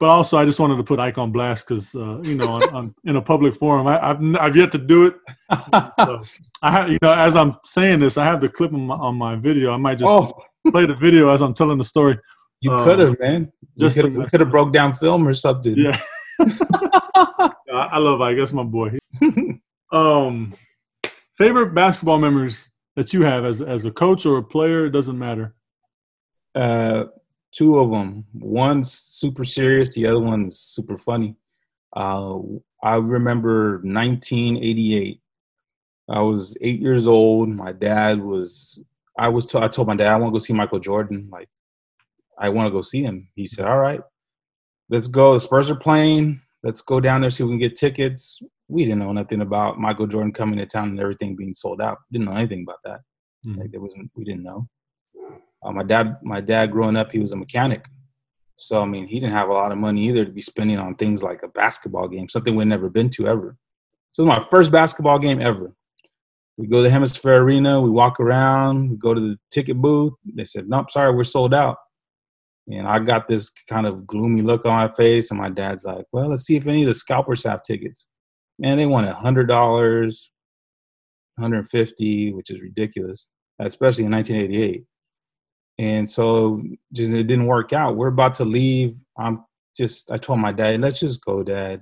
but also I just wanted to put Ike on blast because uh, you know, on, on, in a public forum, I, I've n- I've yet to do it. <laughs> So I have, you know, as I'm saying this, I have the clip on my, on my video. I might just oh, play the video as I'm telling the story. you um, could have, man. just Just to we mess could have broke down film or something. Yeah. <laughs> I, I love Ike. That's my boy. <laughs> um, favorite basketball memories that you have as as a coach or a player? It doesn't matter. Uh, two of them. One's super serious. The other one's super funny. Uh, I remember 1988. I was eight years old. My dad was. I was. T- I told my dad I want to go see Michael Jordan. Like, I want to go see him. He said, "All right, let's go. The Spurs are playing. Let's go down there see if we can get tickets." We didn't know nothing about Michael Jordan coming to town and everything being sold out. Didn't know anything about that. Mhm. Like there wasn't. We didn't know. Uh, my dad, my dad, growing up, he was a mechanic. So I mean, he didn't have a lot of money either to be spending on things like a basketball game, something we'd never been to ever. So it was my first basketball game ever. We go to the HemisFair Arena, we walk around, we go to the ticket booth. They said, "Nope, sorry, we're sold out." And I got this kind of gloomy look on my face, and my dad's like, "Well, let's see if any of the scalpers have tickets." Man, they wanted hundred dollars, 150, which is ridiculous, especially in 1988. And so just it didn't work out. We're about to leave. I'm just I told my dad, let's just go, Dad.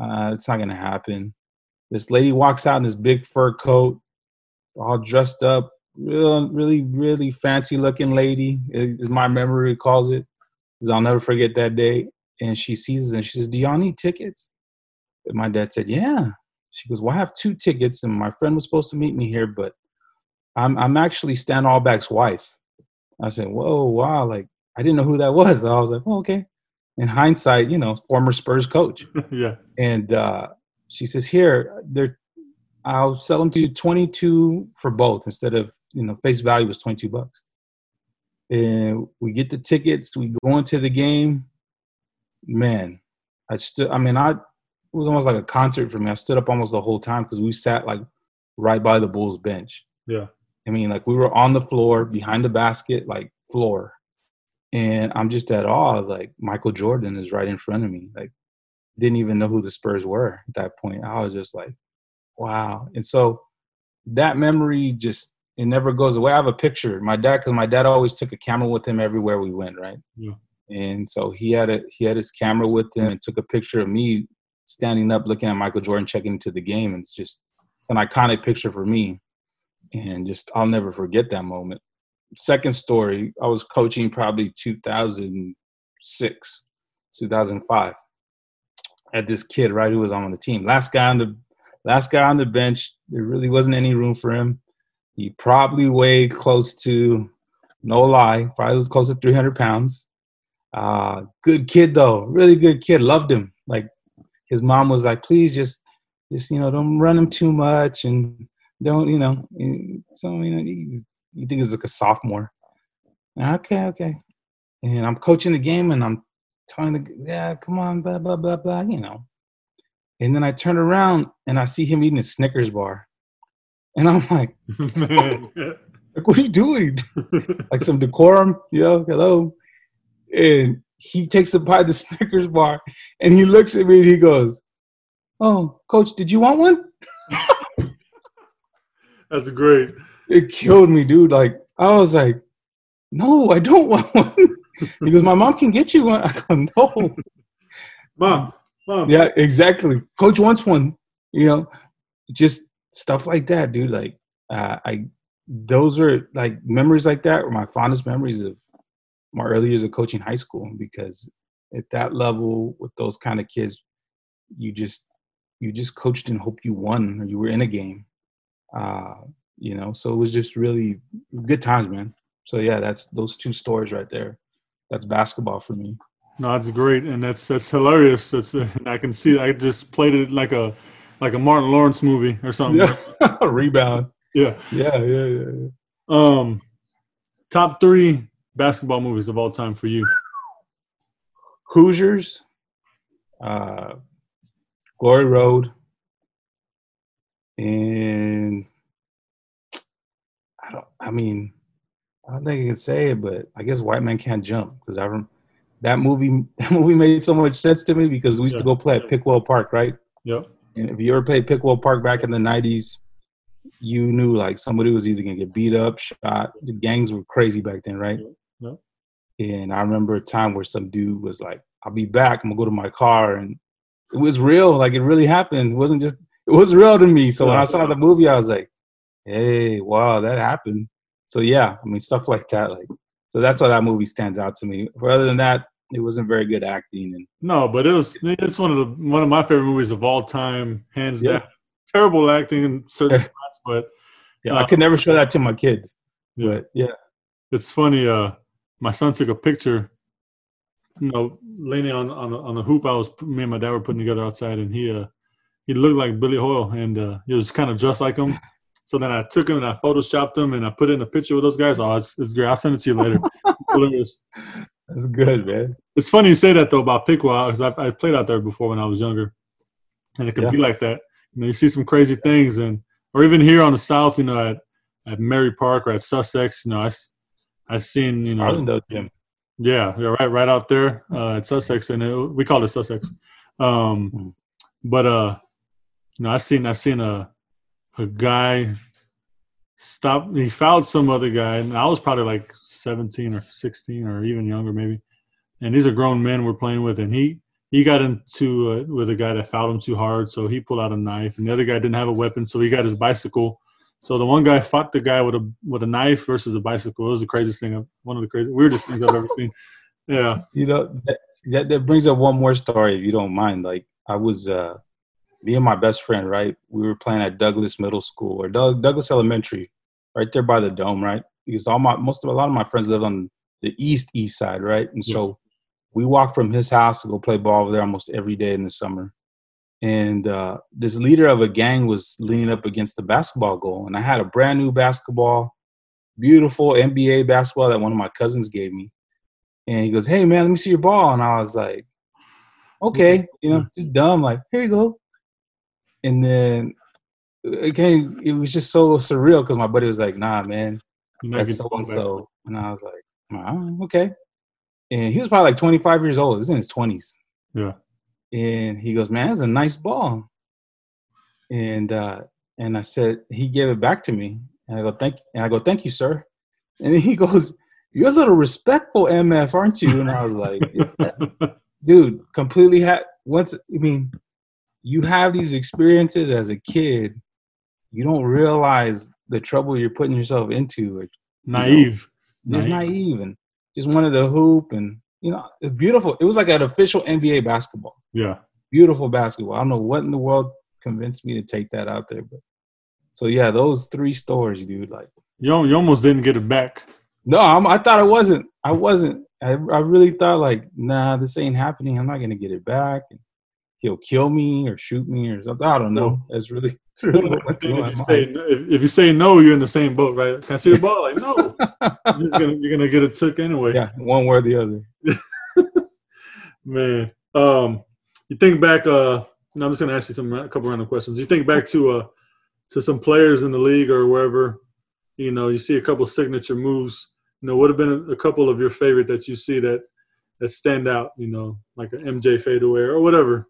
Uh, it's not gonna happen. This lady walks out in this big fur coat, all dressed up, real, really, really fancy looking lady, is my memory recalls it. Because I'll never forget that day. And she sees us and she says, Do y'all need tickets? And my dad said, Yeah. She goes, Well, I have two tickets, and my friend was supposed to meet me here, but I'm I'm actually Stan Albeck's wife. I said, Whoa, wow, like I didn't know who that was. I was like, oh, okay. In hindsight, you know, former Spurs coach. <laughs> yeah. And uh, she says, Here, they're I'll sell them to you 22 for both instead of, you know, face value was 22 bucks. And we get the tickets, we go into the game. Man, I stood, I mean, I, it was almost like a concert for me. I stood up almost the whole time because we sat like right by the Bulls bench. Yeah. I mean, like we were on the floor behind the basket, like floor. And I'm just at awe. Like Michael Jordan is right in front of me. Like, didn't even know who the Spurs were at that point. I was just like, wow. And so that memory just, it never goes away. I have a picture. My dad, because my dad always took a camera with him everywhere we went, right? Yeah. And so he had a he had his camera with him and took a picture of me standing up looking at Michael Jordan checking into the game. And it's just it's an iconic picture for me. And just I'll never forget that moment. Second story, I was coaching probably 2006, 2005. At this kid right who was on the team. Last guy on the last guy on the bench. There really wasn't any room for him. He probably weighed close to, no lie, probably was close to 300 pounds. Uh, good kid though, really good kid. Loved him. Like his mom was like, please just, just you know, don't run him too much and don't you know. So you know, he's, you think he's like a sophomore, Okay, okay. And I'm coaching the game and I'm telling the yeah, come on, blah blah blah blah, you know. And then I turn around and I see him eating a Snickers bar. And I'm like, like <laughs> what are you doing? <laughs> like some decorum, you know, hello. And he takes a bite of the <laughs> Snickers bar and he looks at me and he goes, Oh, coach, did you want one? <laughs> That's great. It killed me, dude. Like, I was like, No, I don't <laughs> want one. he goes, My mom can get you one. I go, No. Mom, mom. Yeah, exactly. Coach wants one. You know, just stuff like that, dude. Like, uh, I, those are like memories like that were my fondest memories of my early years of coaching high school because at that level with those kind of kids, you just you just coached and hoped you won or you were in a game. Uh, you know, so it was just really good times, man. So yeah, that's those two stories right there. That's basketball for me. No, that's great, and that's that's hilarious. That's uh, <laughs> I can see. I just played it like a like a Martin Lawrence movie or something. Yeah, <laughs> rebound. Yeah, yeah, yeah, yeah, yeah. Um, top three basketball movies of all time for you. Hoosiers, uh, Glory Road, and I don't. I mean, I don't think I can say it, but I guess White Man Can't Jump because I rem- that movie. <laughs> That movie made so much sense to me because we used yeah. to go play at Pickwell Park, right? Yep. And if you ever played Pickwell Park back in the '90s, you knew like somebody was either gonna get beat up, shot. The gangs were crazy back then, right? And I remember a time where some dude was like, "I'll be back. I'm gonna go to my car," and it was real. Like it really happened. It wasn't just. It was real to me. So when I saw the movie, I was like, "Hey, wow, that happened." So yeah, I mean stuff like that. Like so that's why that movie stands out to me. But other than that, it wasn't very good acting. And no, but it was. It's one of the one of my favorite movies of all time, hands yeah. down. Terrible acting in certain <laughs> spots, but yeah, uh, I could never show that to my kids. Yeah, but yeah. It's funny. Uh, my son took a picture you know, leaning on on on the hoop I was me and my dad were putting together outside, and he uh he looked like Billy Hoyle, and uh, he was kind of dressed like him. So then I took him and I photoshopped him and I put in a picture with those guys. Oh, it's, it's great. I'll send it to you later. <laughs> That's good, man. It's funny you say that though about Piqua because I, I, played out there before when I was younger, and it can yeah. be like that. You know, you see some crazy things, and or even here on the south, you know, at at Mary Park or at Sussex, you know, I I seen you know. Arlington, Jim. Yeah, yeah, right, right out there <laughs> uh, at Sussex, and it, we call it Sussex. Um, mm-hmm. But uh, you know, I seen I seen a a guy stop. He fouled some other guy, and I was probably like seventeen or sixteen or even younger, maybe. And these are grown men we're playing with, and he he got into uh, with a guy that fouled him too hard, so he pulled out a knife, and the other guy didn't have a weapon, so he got his bicycle so the one guy fought the guy with a with a knife versus a bicycle. It was the craziest thing. One of the craziest, weirdest things I've ever seen. Yeah. You know that, that brings up one more story, if you don't mind. Like I was, uh, me and my best friend, right? We were playing at Douglas Middle School or Doug, Douglas Elementary, right there by the dome, right? Because all my most of a lot of my friends live on the east east side, right? And yeah. so we walked from his house to go play ball over there almost every day in the summer and uh, this leader of a gang was leaning up against the basketball goal and i had a brand new basketball beautiful nba basketball that one of my cousins gave me. And he goes hey man let me see your ball. And i was like okay you know just dumb like here you go. And then it came it was just so surreal because my buddy was like nah man that's so and so and i was like oh, okay. And he was probably like 25 years old. He was in his 20s yeah and he goes, "Man, that's a nice ball." And uh, and I said, he gave it back to me, and I go, "Thank," and I go, "Thank you, sir." <laughs> And he goes, "You're a little respectful, MF, aren't you?" And I was like. <laughs> "Dude, completely had once. I mean, you have these experiences as a kid, you don't realize the trouble you're putting yourself into. Like, naive, you know, just naive. naive, and just wanted to hoop and you know, it's beautiful. It was like an official NBA basketball. Yeah. Beautiful basketball. I don't know what in the world convinced me to take that out there, but so yeah, those three stores, dude. Like you, you almost didn't get it back. No, I'm, i thought I wasn't. I wasn't. I, I really thought like, nah, this ain't happening. I'm not gonna get it back. And he'll kill me or shoot me or something. I don't know. That's really, <laughs> it's really what went through my if, you say, if, you say no, you're in the same boat, right? Can I see the ball? Like no, <laughs> you're, just gonna, you're gonna get a took anyway. yeah, one way or the other. <laughs> Man, um, you think back. Uh, no, I'm just gonna ask you some a couple random questions. You think back to uh to some players in the league or wherever, you know, you see a couple signature moves. You know, would have been a, a couple of your favorite that you see that that stand out. You know, like an MJ fadeaway or whatever.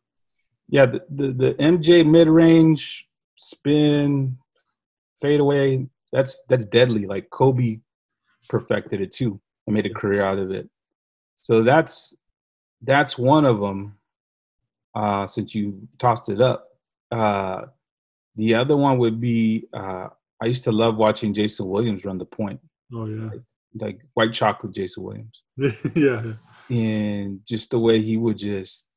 Yeah, the, the, the MJ mid range spin fadeaway. That's that's deadly. Like Kobe perfected it too and made a career out of it. So that's that's one of them. Uh, since you tossed it up, uh, the other one would be uh, I used to love watching Jason Williams run the point, Oh yeah, like white chocolate Jason Williams. <laughs> yeah, and just the way he would just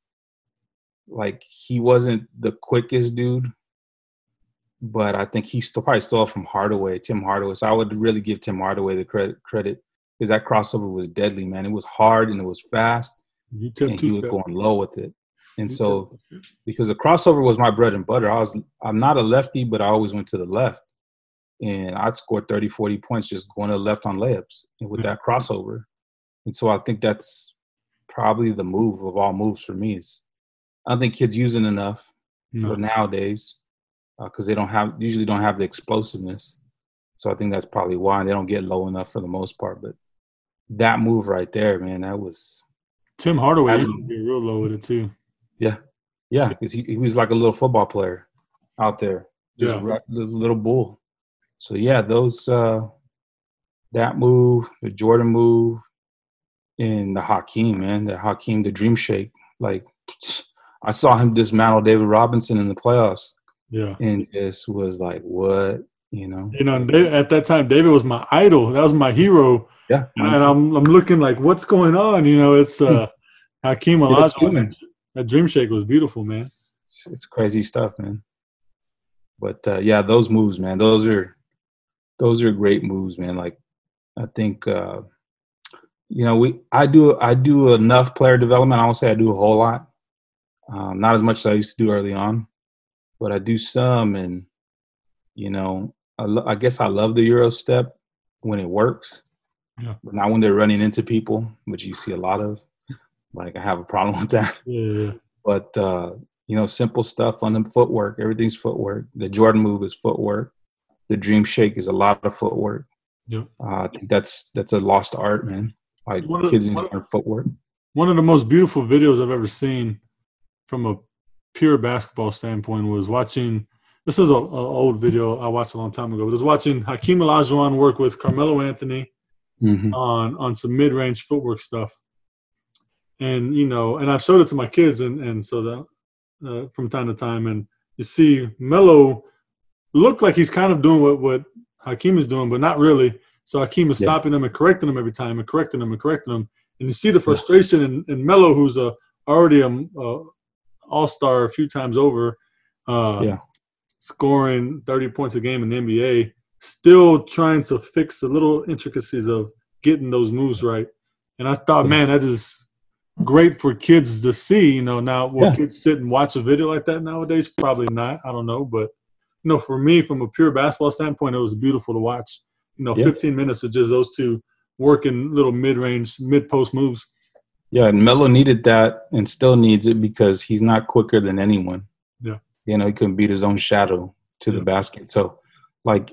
like he wasn't the quickest dude, but I think he still probably stole from Hardaway, Tim Hardaway. So I would really give Tim Hardaway the credit credit because that crossover was deadly, man. It was hard and it was fast, You and he was steps. going low with it. And You so because the crossover was my bread and butter, I was I'm not a lefty, but I always went to the left. And I'd score 30, 40 points just going to the left on layups and with that crossover. And so I think that's probably the move of all moves for me is I don't think kids using enough no. for nowadays because they don't have usually don't have the explosiveness. So I think that's probably why they don't get low enough for the most part. But that move right there, man, that was Tim Hardaway used to be real low with it too. yeah, yeah, because he, he was like a little football player out there, just Yeah. little bull. So yeah, those uh that move, the Jordan move, and the Hakeem man, the Hakeem, the Dream Shake. Like <sniffs> I saw him dismantle David Robinson in the playoffs, Yeah. and just was like, what, you know? You know, at that time, David was my idol. That was my hero. Yeah, And I'm I'm looking like, what's going on? You know, it's uh, <laughs> Hakeem Olajuwon. That, Dream Shake was beautiful, man. it's, crazy stuff, man. But uh, yeah, those moves, man, those are those are great moves, man. Like I think uh, you know we I do I do enough player development. I won't say I do a whole lot, um, not as much as I used to do early on, but I do some, and you know I, lo- I guess I love the Euro step when it works, Yeah. but not when they're running into people, which you see a lot of. Like I have a problem <laughs> with that Yeah, yeah. but uh, you know, simple stuff on the footwork. Everything's footwork. The Jordan move is footwork. The Dream Shake is a lot of footwork. Yep. Uh, I think that's that's a lost art, man. Like One kids need to learn footwork. One of the most beautiful videos I've ever seen from a pure basketball standpoint was watching. This is a, a old video I watched a long time ago. But I was watching Hakeem Olajuwon work with Carmelo Anthony hmm on on some mid range footwork stuff, and you know, and I showed it to my kids, and and so that uh, from time to time, and you see Melo look like he's kind of doing what what Hakeem is doing, but not really. So Hakeem is Yeah. stopping him and correcting him every time, and correcting him and correcting him, and you see the frustration in, in Melo, who's a already a, a all star a few times over, uh, Yeah. scoring thirty points a game in the NBA, still trying to fix the little intricacies of getting those moves right. And I thought, Yeah. man, that is great for kids to see. You know, now will Yeah. kids sit and watch a video like that nowadays? Probably not. I don't know, but you know, for me, from a pure basketball standpoint, it was beautiful to watch. You know, Yeah. 15 minutes of just those two working little mid-range, mid-post moves. Yeah, and Melo needed that and still needs it because he's not quicker than anyone. Yeah. You know, he couldn't beat his own shadow to Yeah. the basket. So, like,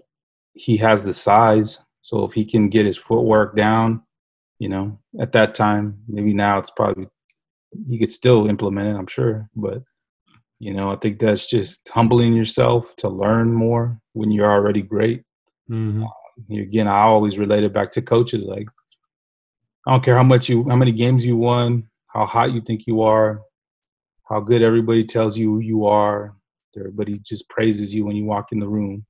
he has the size. So, if he can get his footwork down, you know, at that time, maybe now it's probably, he could still implement it, I'm sure. But, you know, I think that's just humbling yourself to learn more when you're already great Mm-hmm. again, I always relate it back to coaches. Like, I don't care how much you, how many games you won, how hot you think you are, how good everybody tells you you are. Everybody just praises you when you walk in the room.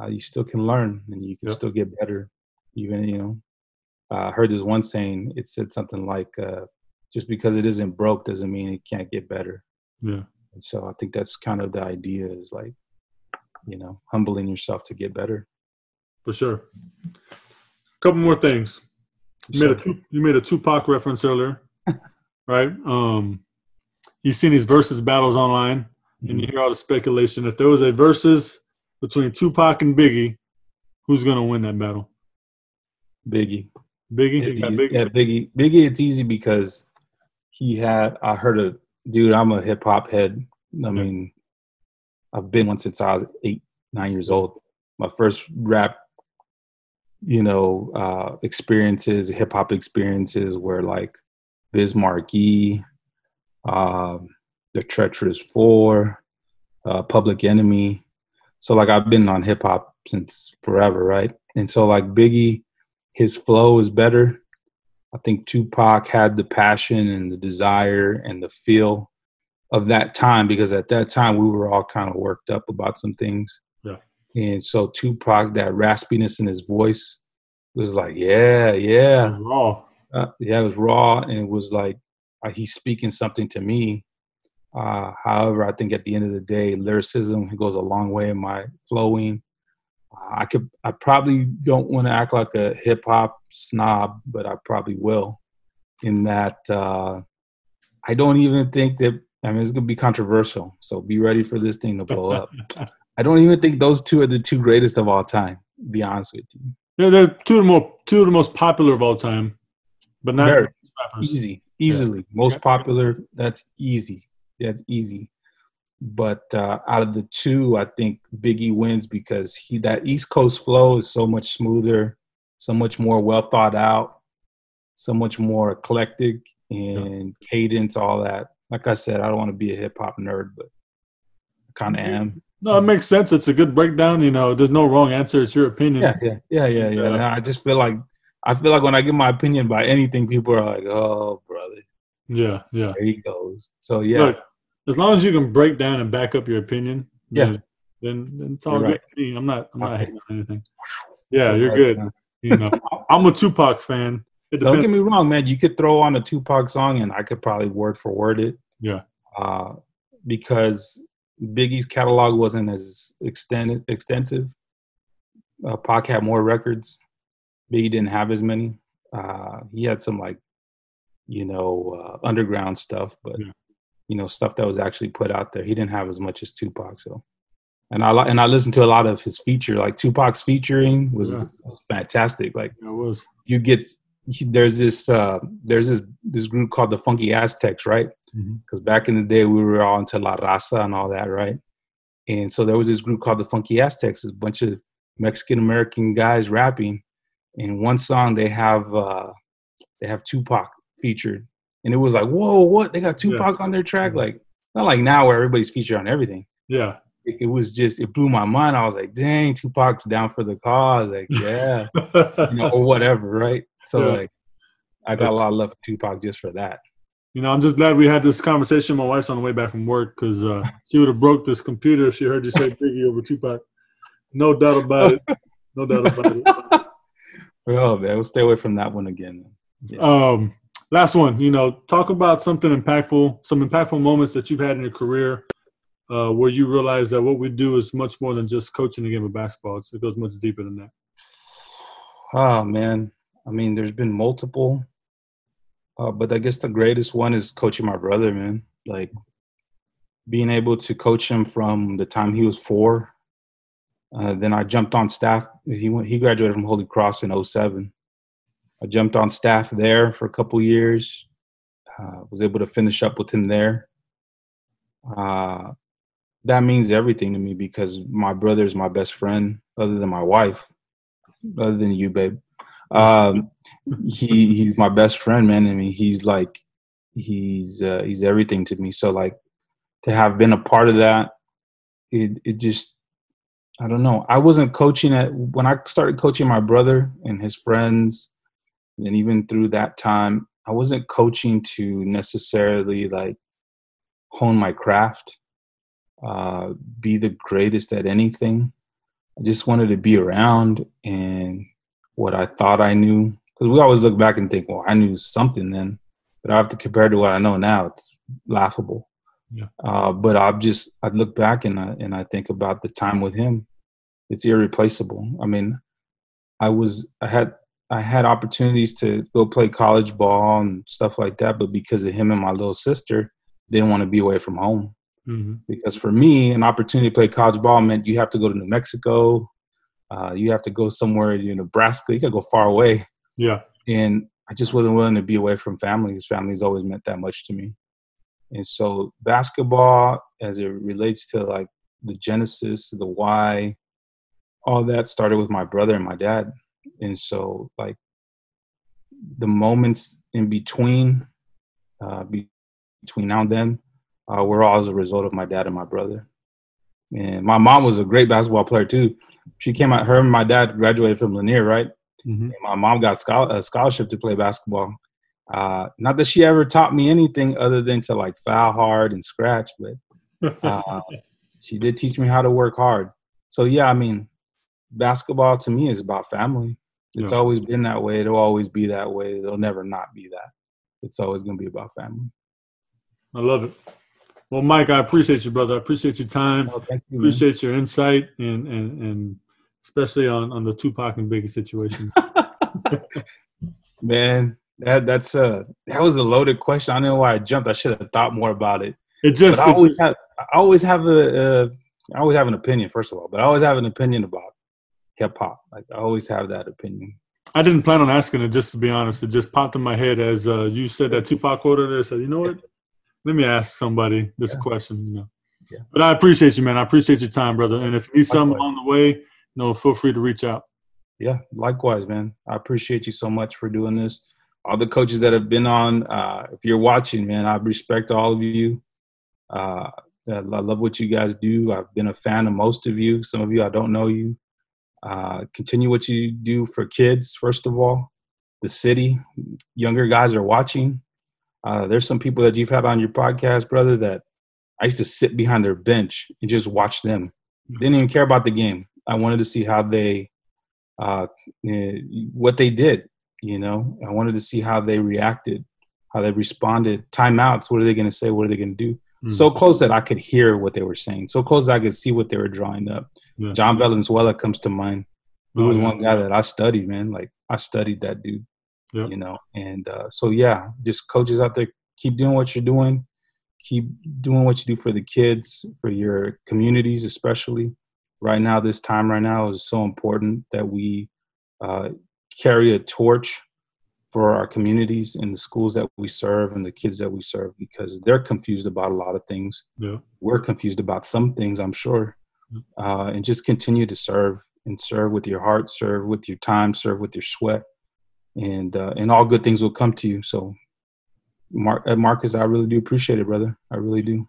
Uh, you still can learn, and you can Yep. still get better. Even you know, uh, I heard this one saying. It said something like, uh, "Just because it isn't broke doesn't mean it can't get better." Yeah, And so I think that's kind of the idea is like, you know, humbling yourself to get better. for sure. A couple more things. You made a you made a Tupac reference earlier, <laughs> right? Um, you've seen these versus battles online, mm-hmm. and you hear all the speculation. If there was a versus between Tupac and Biggie, who's gonna win that battle? Biggie. Biggie, Biggie. Yeah, Biggie. Biggie. It's easy because he had. I heard a dude. I'm a hip hop head. I mean, I've been one since I was eight, nine years old. My first rap, you know, uh, experiences, hip hop experiences where like Biz Markie, um, The Treacherous Four, uh, Public Enemy. So like I've been on hip hop since forever, right? And so like Biggie, his flow is better. I think Tupac had the passion and the desire and the feel of that time because at that time we were all kind of worked up about some things. And so Tupac, that raspiness in his voice was like, yeah, yeah. raw. Uh, yeah, it was raw. And it was like, uh, he's speaking something to me. Uh, however, I think at the end of the day, lyricism goes a long way in my flowing. Uh, I could, I probably don't want to act like a hip hop snob, but I probably will. In that, uh, I don't even think that I mean, it's gonna be controversial, so be ready for this thing to blow up. <laughs> I don't even think those two are the two greatest of all time. To be honest with you. Yeah, they're two of the more two of the most popular of all time, but not Very easy, easily yeah. most popular. That's easy. That's easy. But uh, out of the two, I think Biggie wins because he that East Coast flow is so much smoother, so much more well thought out, so much more eclectic and yeah. cadence, all that like I said, I don't want to be a hip hop nerd, but I kind of am. No, it makes sense. It's a good breakdown. You know, there's no wrong answer. It's your opinion. Yeah, yeah, yeah, yeah, yeah. I just feel like I feel like when I give my opinion about anything, people are like, "Oh, brother." Yeah, yeah. There he goes. So yeah. Look, as long as you can break down and back up your opinion, yeah, then, then, then it's all you're good right. I'm not. I'm not hating on anything. <laughs> Yeah, you're good. You know, <laughs> I'm a Tupac fan. Don't get me wrong, man. You could throw on a Tupac song, and I could probably word for word it. Yeah. Uh, because Biggie's catalog wasn't as extended, extensive. Uh, Pac had more records. Biggie didn't have as many. Uh, he had some like, you know, uh, underground stuff, but yeah. you know, stuff that was actually put out there. He didn't have as much as Tupac. So, and I and I listened to a lot of his feature. Like Tupac's featuring was, yeah. was fantastic. Like it was. You get there's this uh, there's this this group called the Funky Aztecs, right? Because mm-hmm. back in the day we were all into La Raza and all that, right? And so there was this group called the Funky Aztecs, a bunch of Mexican American guys rapping. And one song they have uh, they have Tupac featured, and it was like, whoa, what? They got Tupac yeah. on their track? Mm-hmm. Like not like now where everybody's featured on everything. Yeah. It, it, was just it blew my mind. I was like, dang, Tupac's down for the cause, like yeah, <laughs> you know, or whatever, right? So yeah. like, I got a lot of love for Tupac just for that. You know, I'm just glad we had this conversation. My wife's on the way back from work because uh, she would have broke this computer if she heard you say <laughs> Biggie over Tupac. No doubt about it. No doubt about it. <laughs> Oh man, we'll stay away from that one again. Yeah. Um, last one. You know, talk about something impactful, some impactful moments that you've had in your career uh, where you realize that what we do is much more than just coaching the game of basketball. It goes much deeper than that. Oh man, I mean, there's been multiple, uh, but I guess the greatest one is coaching my brother, man. Like being able to coach him from the time he was four. Uh, then I jumped on staff. He went, he graduated from Holy Cross in 07. I jumped on staff there for a couple years. Uh, was able to finish up with him there. Uh, that means everything to me because my brother is my best friend, other than my wife, other than you, babe. Um, he he's my best friend, man. I mean, he's like he's uh, he's everything to me. So like to have been a part of that, it it just I don't know. I wasn't coaching at when I started coaching my brother and his friends, and even through that time, I wasn't coaching to necessarily like hone my craft, uh, be the greatest at anything. I just wanted to be around and what I thought I knew. Because we always look back and think, well, I knew something then, but I have to compare to what I know now. It's laughable. Yeah. Uh, but I've just I look back and I and I think about the time with him. It's irreplaceable. I mean, I was I had I had opportunities to go play college ball and stuff like that, but because of him and my little sister, didn't want to be away from home. Mm-hmm. Because for me, an opportunity to play college ball meant you have to go to New Mexico, uh, you have to go somewhere in Nebraska, you got to go far away. Yeah. And I just wasn't willing to be away from family because family's always meant that much to me. And so basketball, as it relates to like the genesis, the why, all that started with my brother and my dad. And so like the moments in between, uh, between now and then, uh, were all as a result of my dad and my brother. And my mom was a great basketball player too. She came out. Her and my dad graduated from Lanier, right? Mm-hmm. And my mom got a scholarship to play basketball. Uh, not that she ever taught me anything other than to like foul hard and scratch, but <laughs> uh, she did teach me how to work hard. So yeah, I mean, basketball to me is about family. It's Yeah. always been that way. It'll always be that way. It'll never not be that. It's always going to be about family. I love it. Well, Mike, I appreciate you, brother. I appreciate your time. Oh, thank you. man. Appreciate your insight and and and especially on on the Tupac and Biggie situation. <laughs> Man, that that's a that was a loaded question. I don't know why I jumped. I should have thought more about it. It But just, I always have I always have a uh, I always have an opinion first of all, but I always have an opinion about hip hop. Like I always have that opinion. I didn't plan on asking it. Just to be honest, it just popped in my head as uh, you said that Tupac quote there. I said, you know what? Let me ask somebody this Yeah. question. You know. Yeah. But I appreciate you, man. I appreciate your time, brother. And if you need something along the way, you know, feel free to reach out. Yeah, likewise, man. I appreciate you so much for doing this. All the coaches that have been on, uh, if you're watching, man, I respect all of you. Uh, I love what you guys do. I've been a fan of most of you. Some of you, I don't know you. Uh, continue what you do for kids, first of all. The city, younger guys are watching. Uh, there's some people that you've had on your podcast, brother, that I used to sit behind their bench and just watch them. Didn't even care about the game. I wanted to see how they uh, eh, what they did. You know, I wanted to see how they reacted, how they responded. Timeouts. What are they going to say? What are they going to do? Mm. So close that I could hear what they were saying. So close that I could see what they were drawing up. Yeah. John Valenzuela comes to mind. He Oh, was yeah. one guy that I studied, man. Like I studied that dude. Yeah. You know, and uh, so yeah, just coaches out there, keep doing what you're doing. Keep doing what you do for the kids, for your communities, especially right now. This time right now is so important that we uh, carry a torch for our communities and the schools that we serve and the kids that we serve because they're confused about a lot of things. Yeah. We're confused about some things, I'm sure. Uh, and just continue to serve and serve with your heart, serve with your time, serve with your sweat, and uh, and all good things will come to you. So, Mar- uh, Marcus, I really do appreciate it, brother. I really do.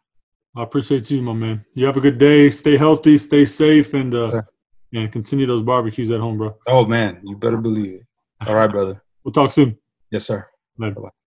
I appreciate you, my man. You have a good day. Stay healthy, stay safe, and uh, and continue those barbecues at home, bro. Oh man, you better believe it. All right, brother. We'll talk soon. Yes, sir. Bye-bye.